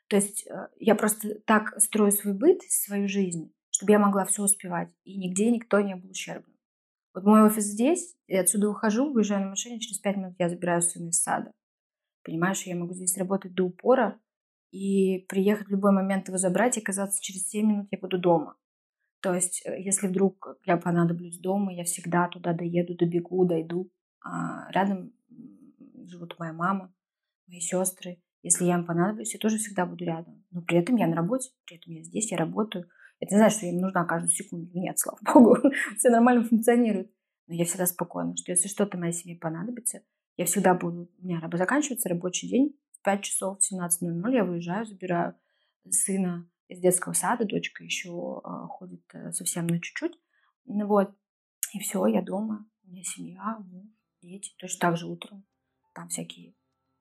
То есть э, я просто так строю свой быт, свою жизнь, чтобы я могла все успевать. И нигде никто не был ущербным. Вот мой офис здесь, я отсюда ухожу, выезжаю на машине, через пять минут я забираю сына из сада. Понимаешь, я могу здесь работать до упора и приехать в любой момент его забрать и оказаться через 7 минут я буду дома. То есть, э, если вдруг я понадоблюсь дома, я всегда туда доеду, добегу, дойду. А рядом живут моя мама, мои сестры. Если я им понадоблюсь, я тоже всегда буду рядом. Но при этом я на работе, при этом я здесь, я работаю. Это не значит, что я им нужна каждую секунду. Нет, слава [LAUGHS] богу, все нормально функционирует. Но я всегда спокойна, что если что-то моей семье понадобится, я всегда буду... У меня заканчивается рабочий день 5 часов 17.00 я выезжаю, забираю сына из детского сада, дочка еще э, ходит э, совсем на чуть-чуть. Ну вот. И все, я дома. У меня семья, муж, дети. Точно так же утром. Там всякие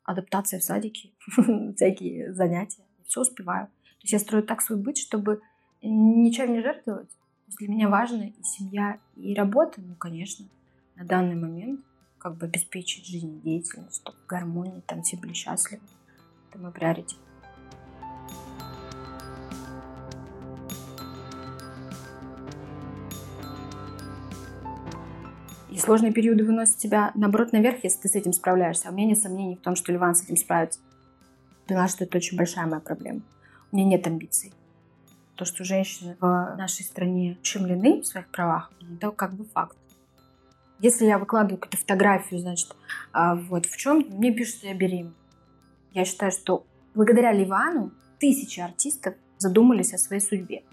адаптации в садике, [LAUGHS] всякие занятия. Все успеваю. То есть я строю так свой быт, чтобы ничем не жертвовать. Для меня важно и семья, и работа, ну, конечно, на данный момент как бы обеспечить жизнедеятельность, чтобы в гармонии там все были счастливы. Это мой приоритет. И сложные периоды выносят тебя, наоборот, наверх, если ты с этим справляешься. А у меня нет сомнений в том, что Ливан с этим справится. Поняла, что это очень большая моя проблема. У меня нет амбиций. То, что женщины в нашей стране ущемлены в своих правах, это как бы факт. Если я выкладываю какую-то фотографию, значит, а, вот в чем мне пишут, что я беременна. Я считаю, что благодаря Ливану тысячи артистов задумались о своей судьбе.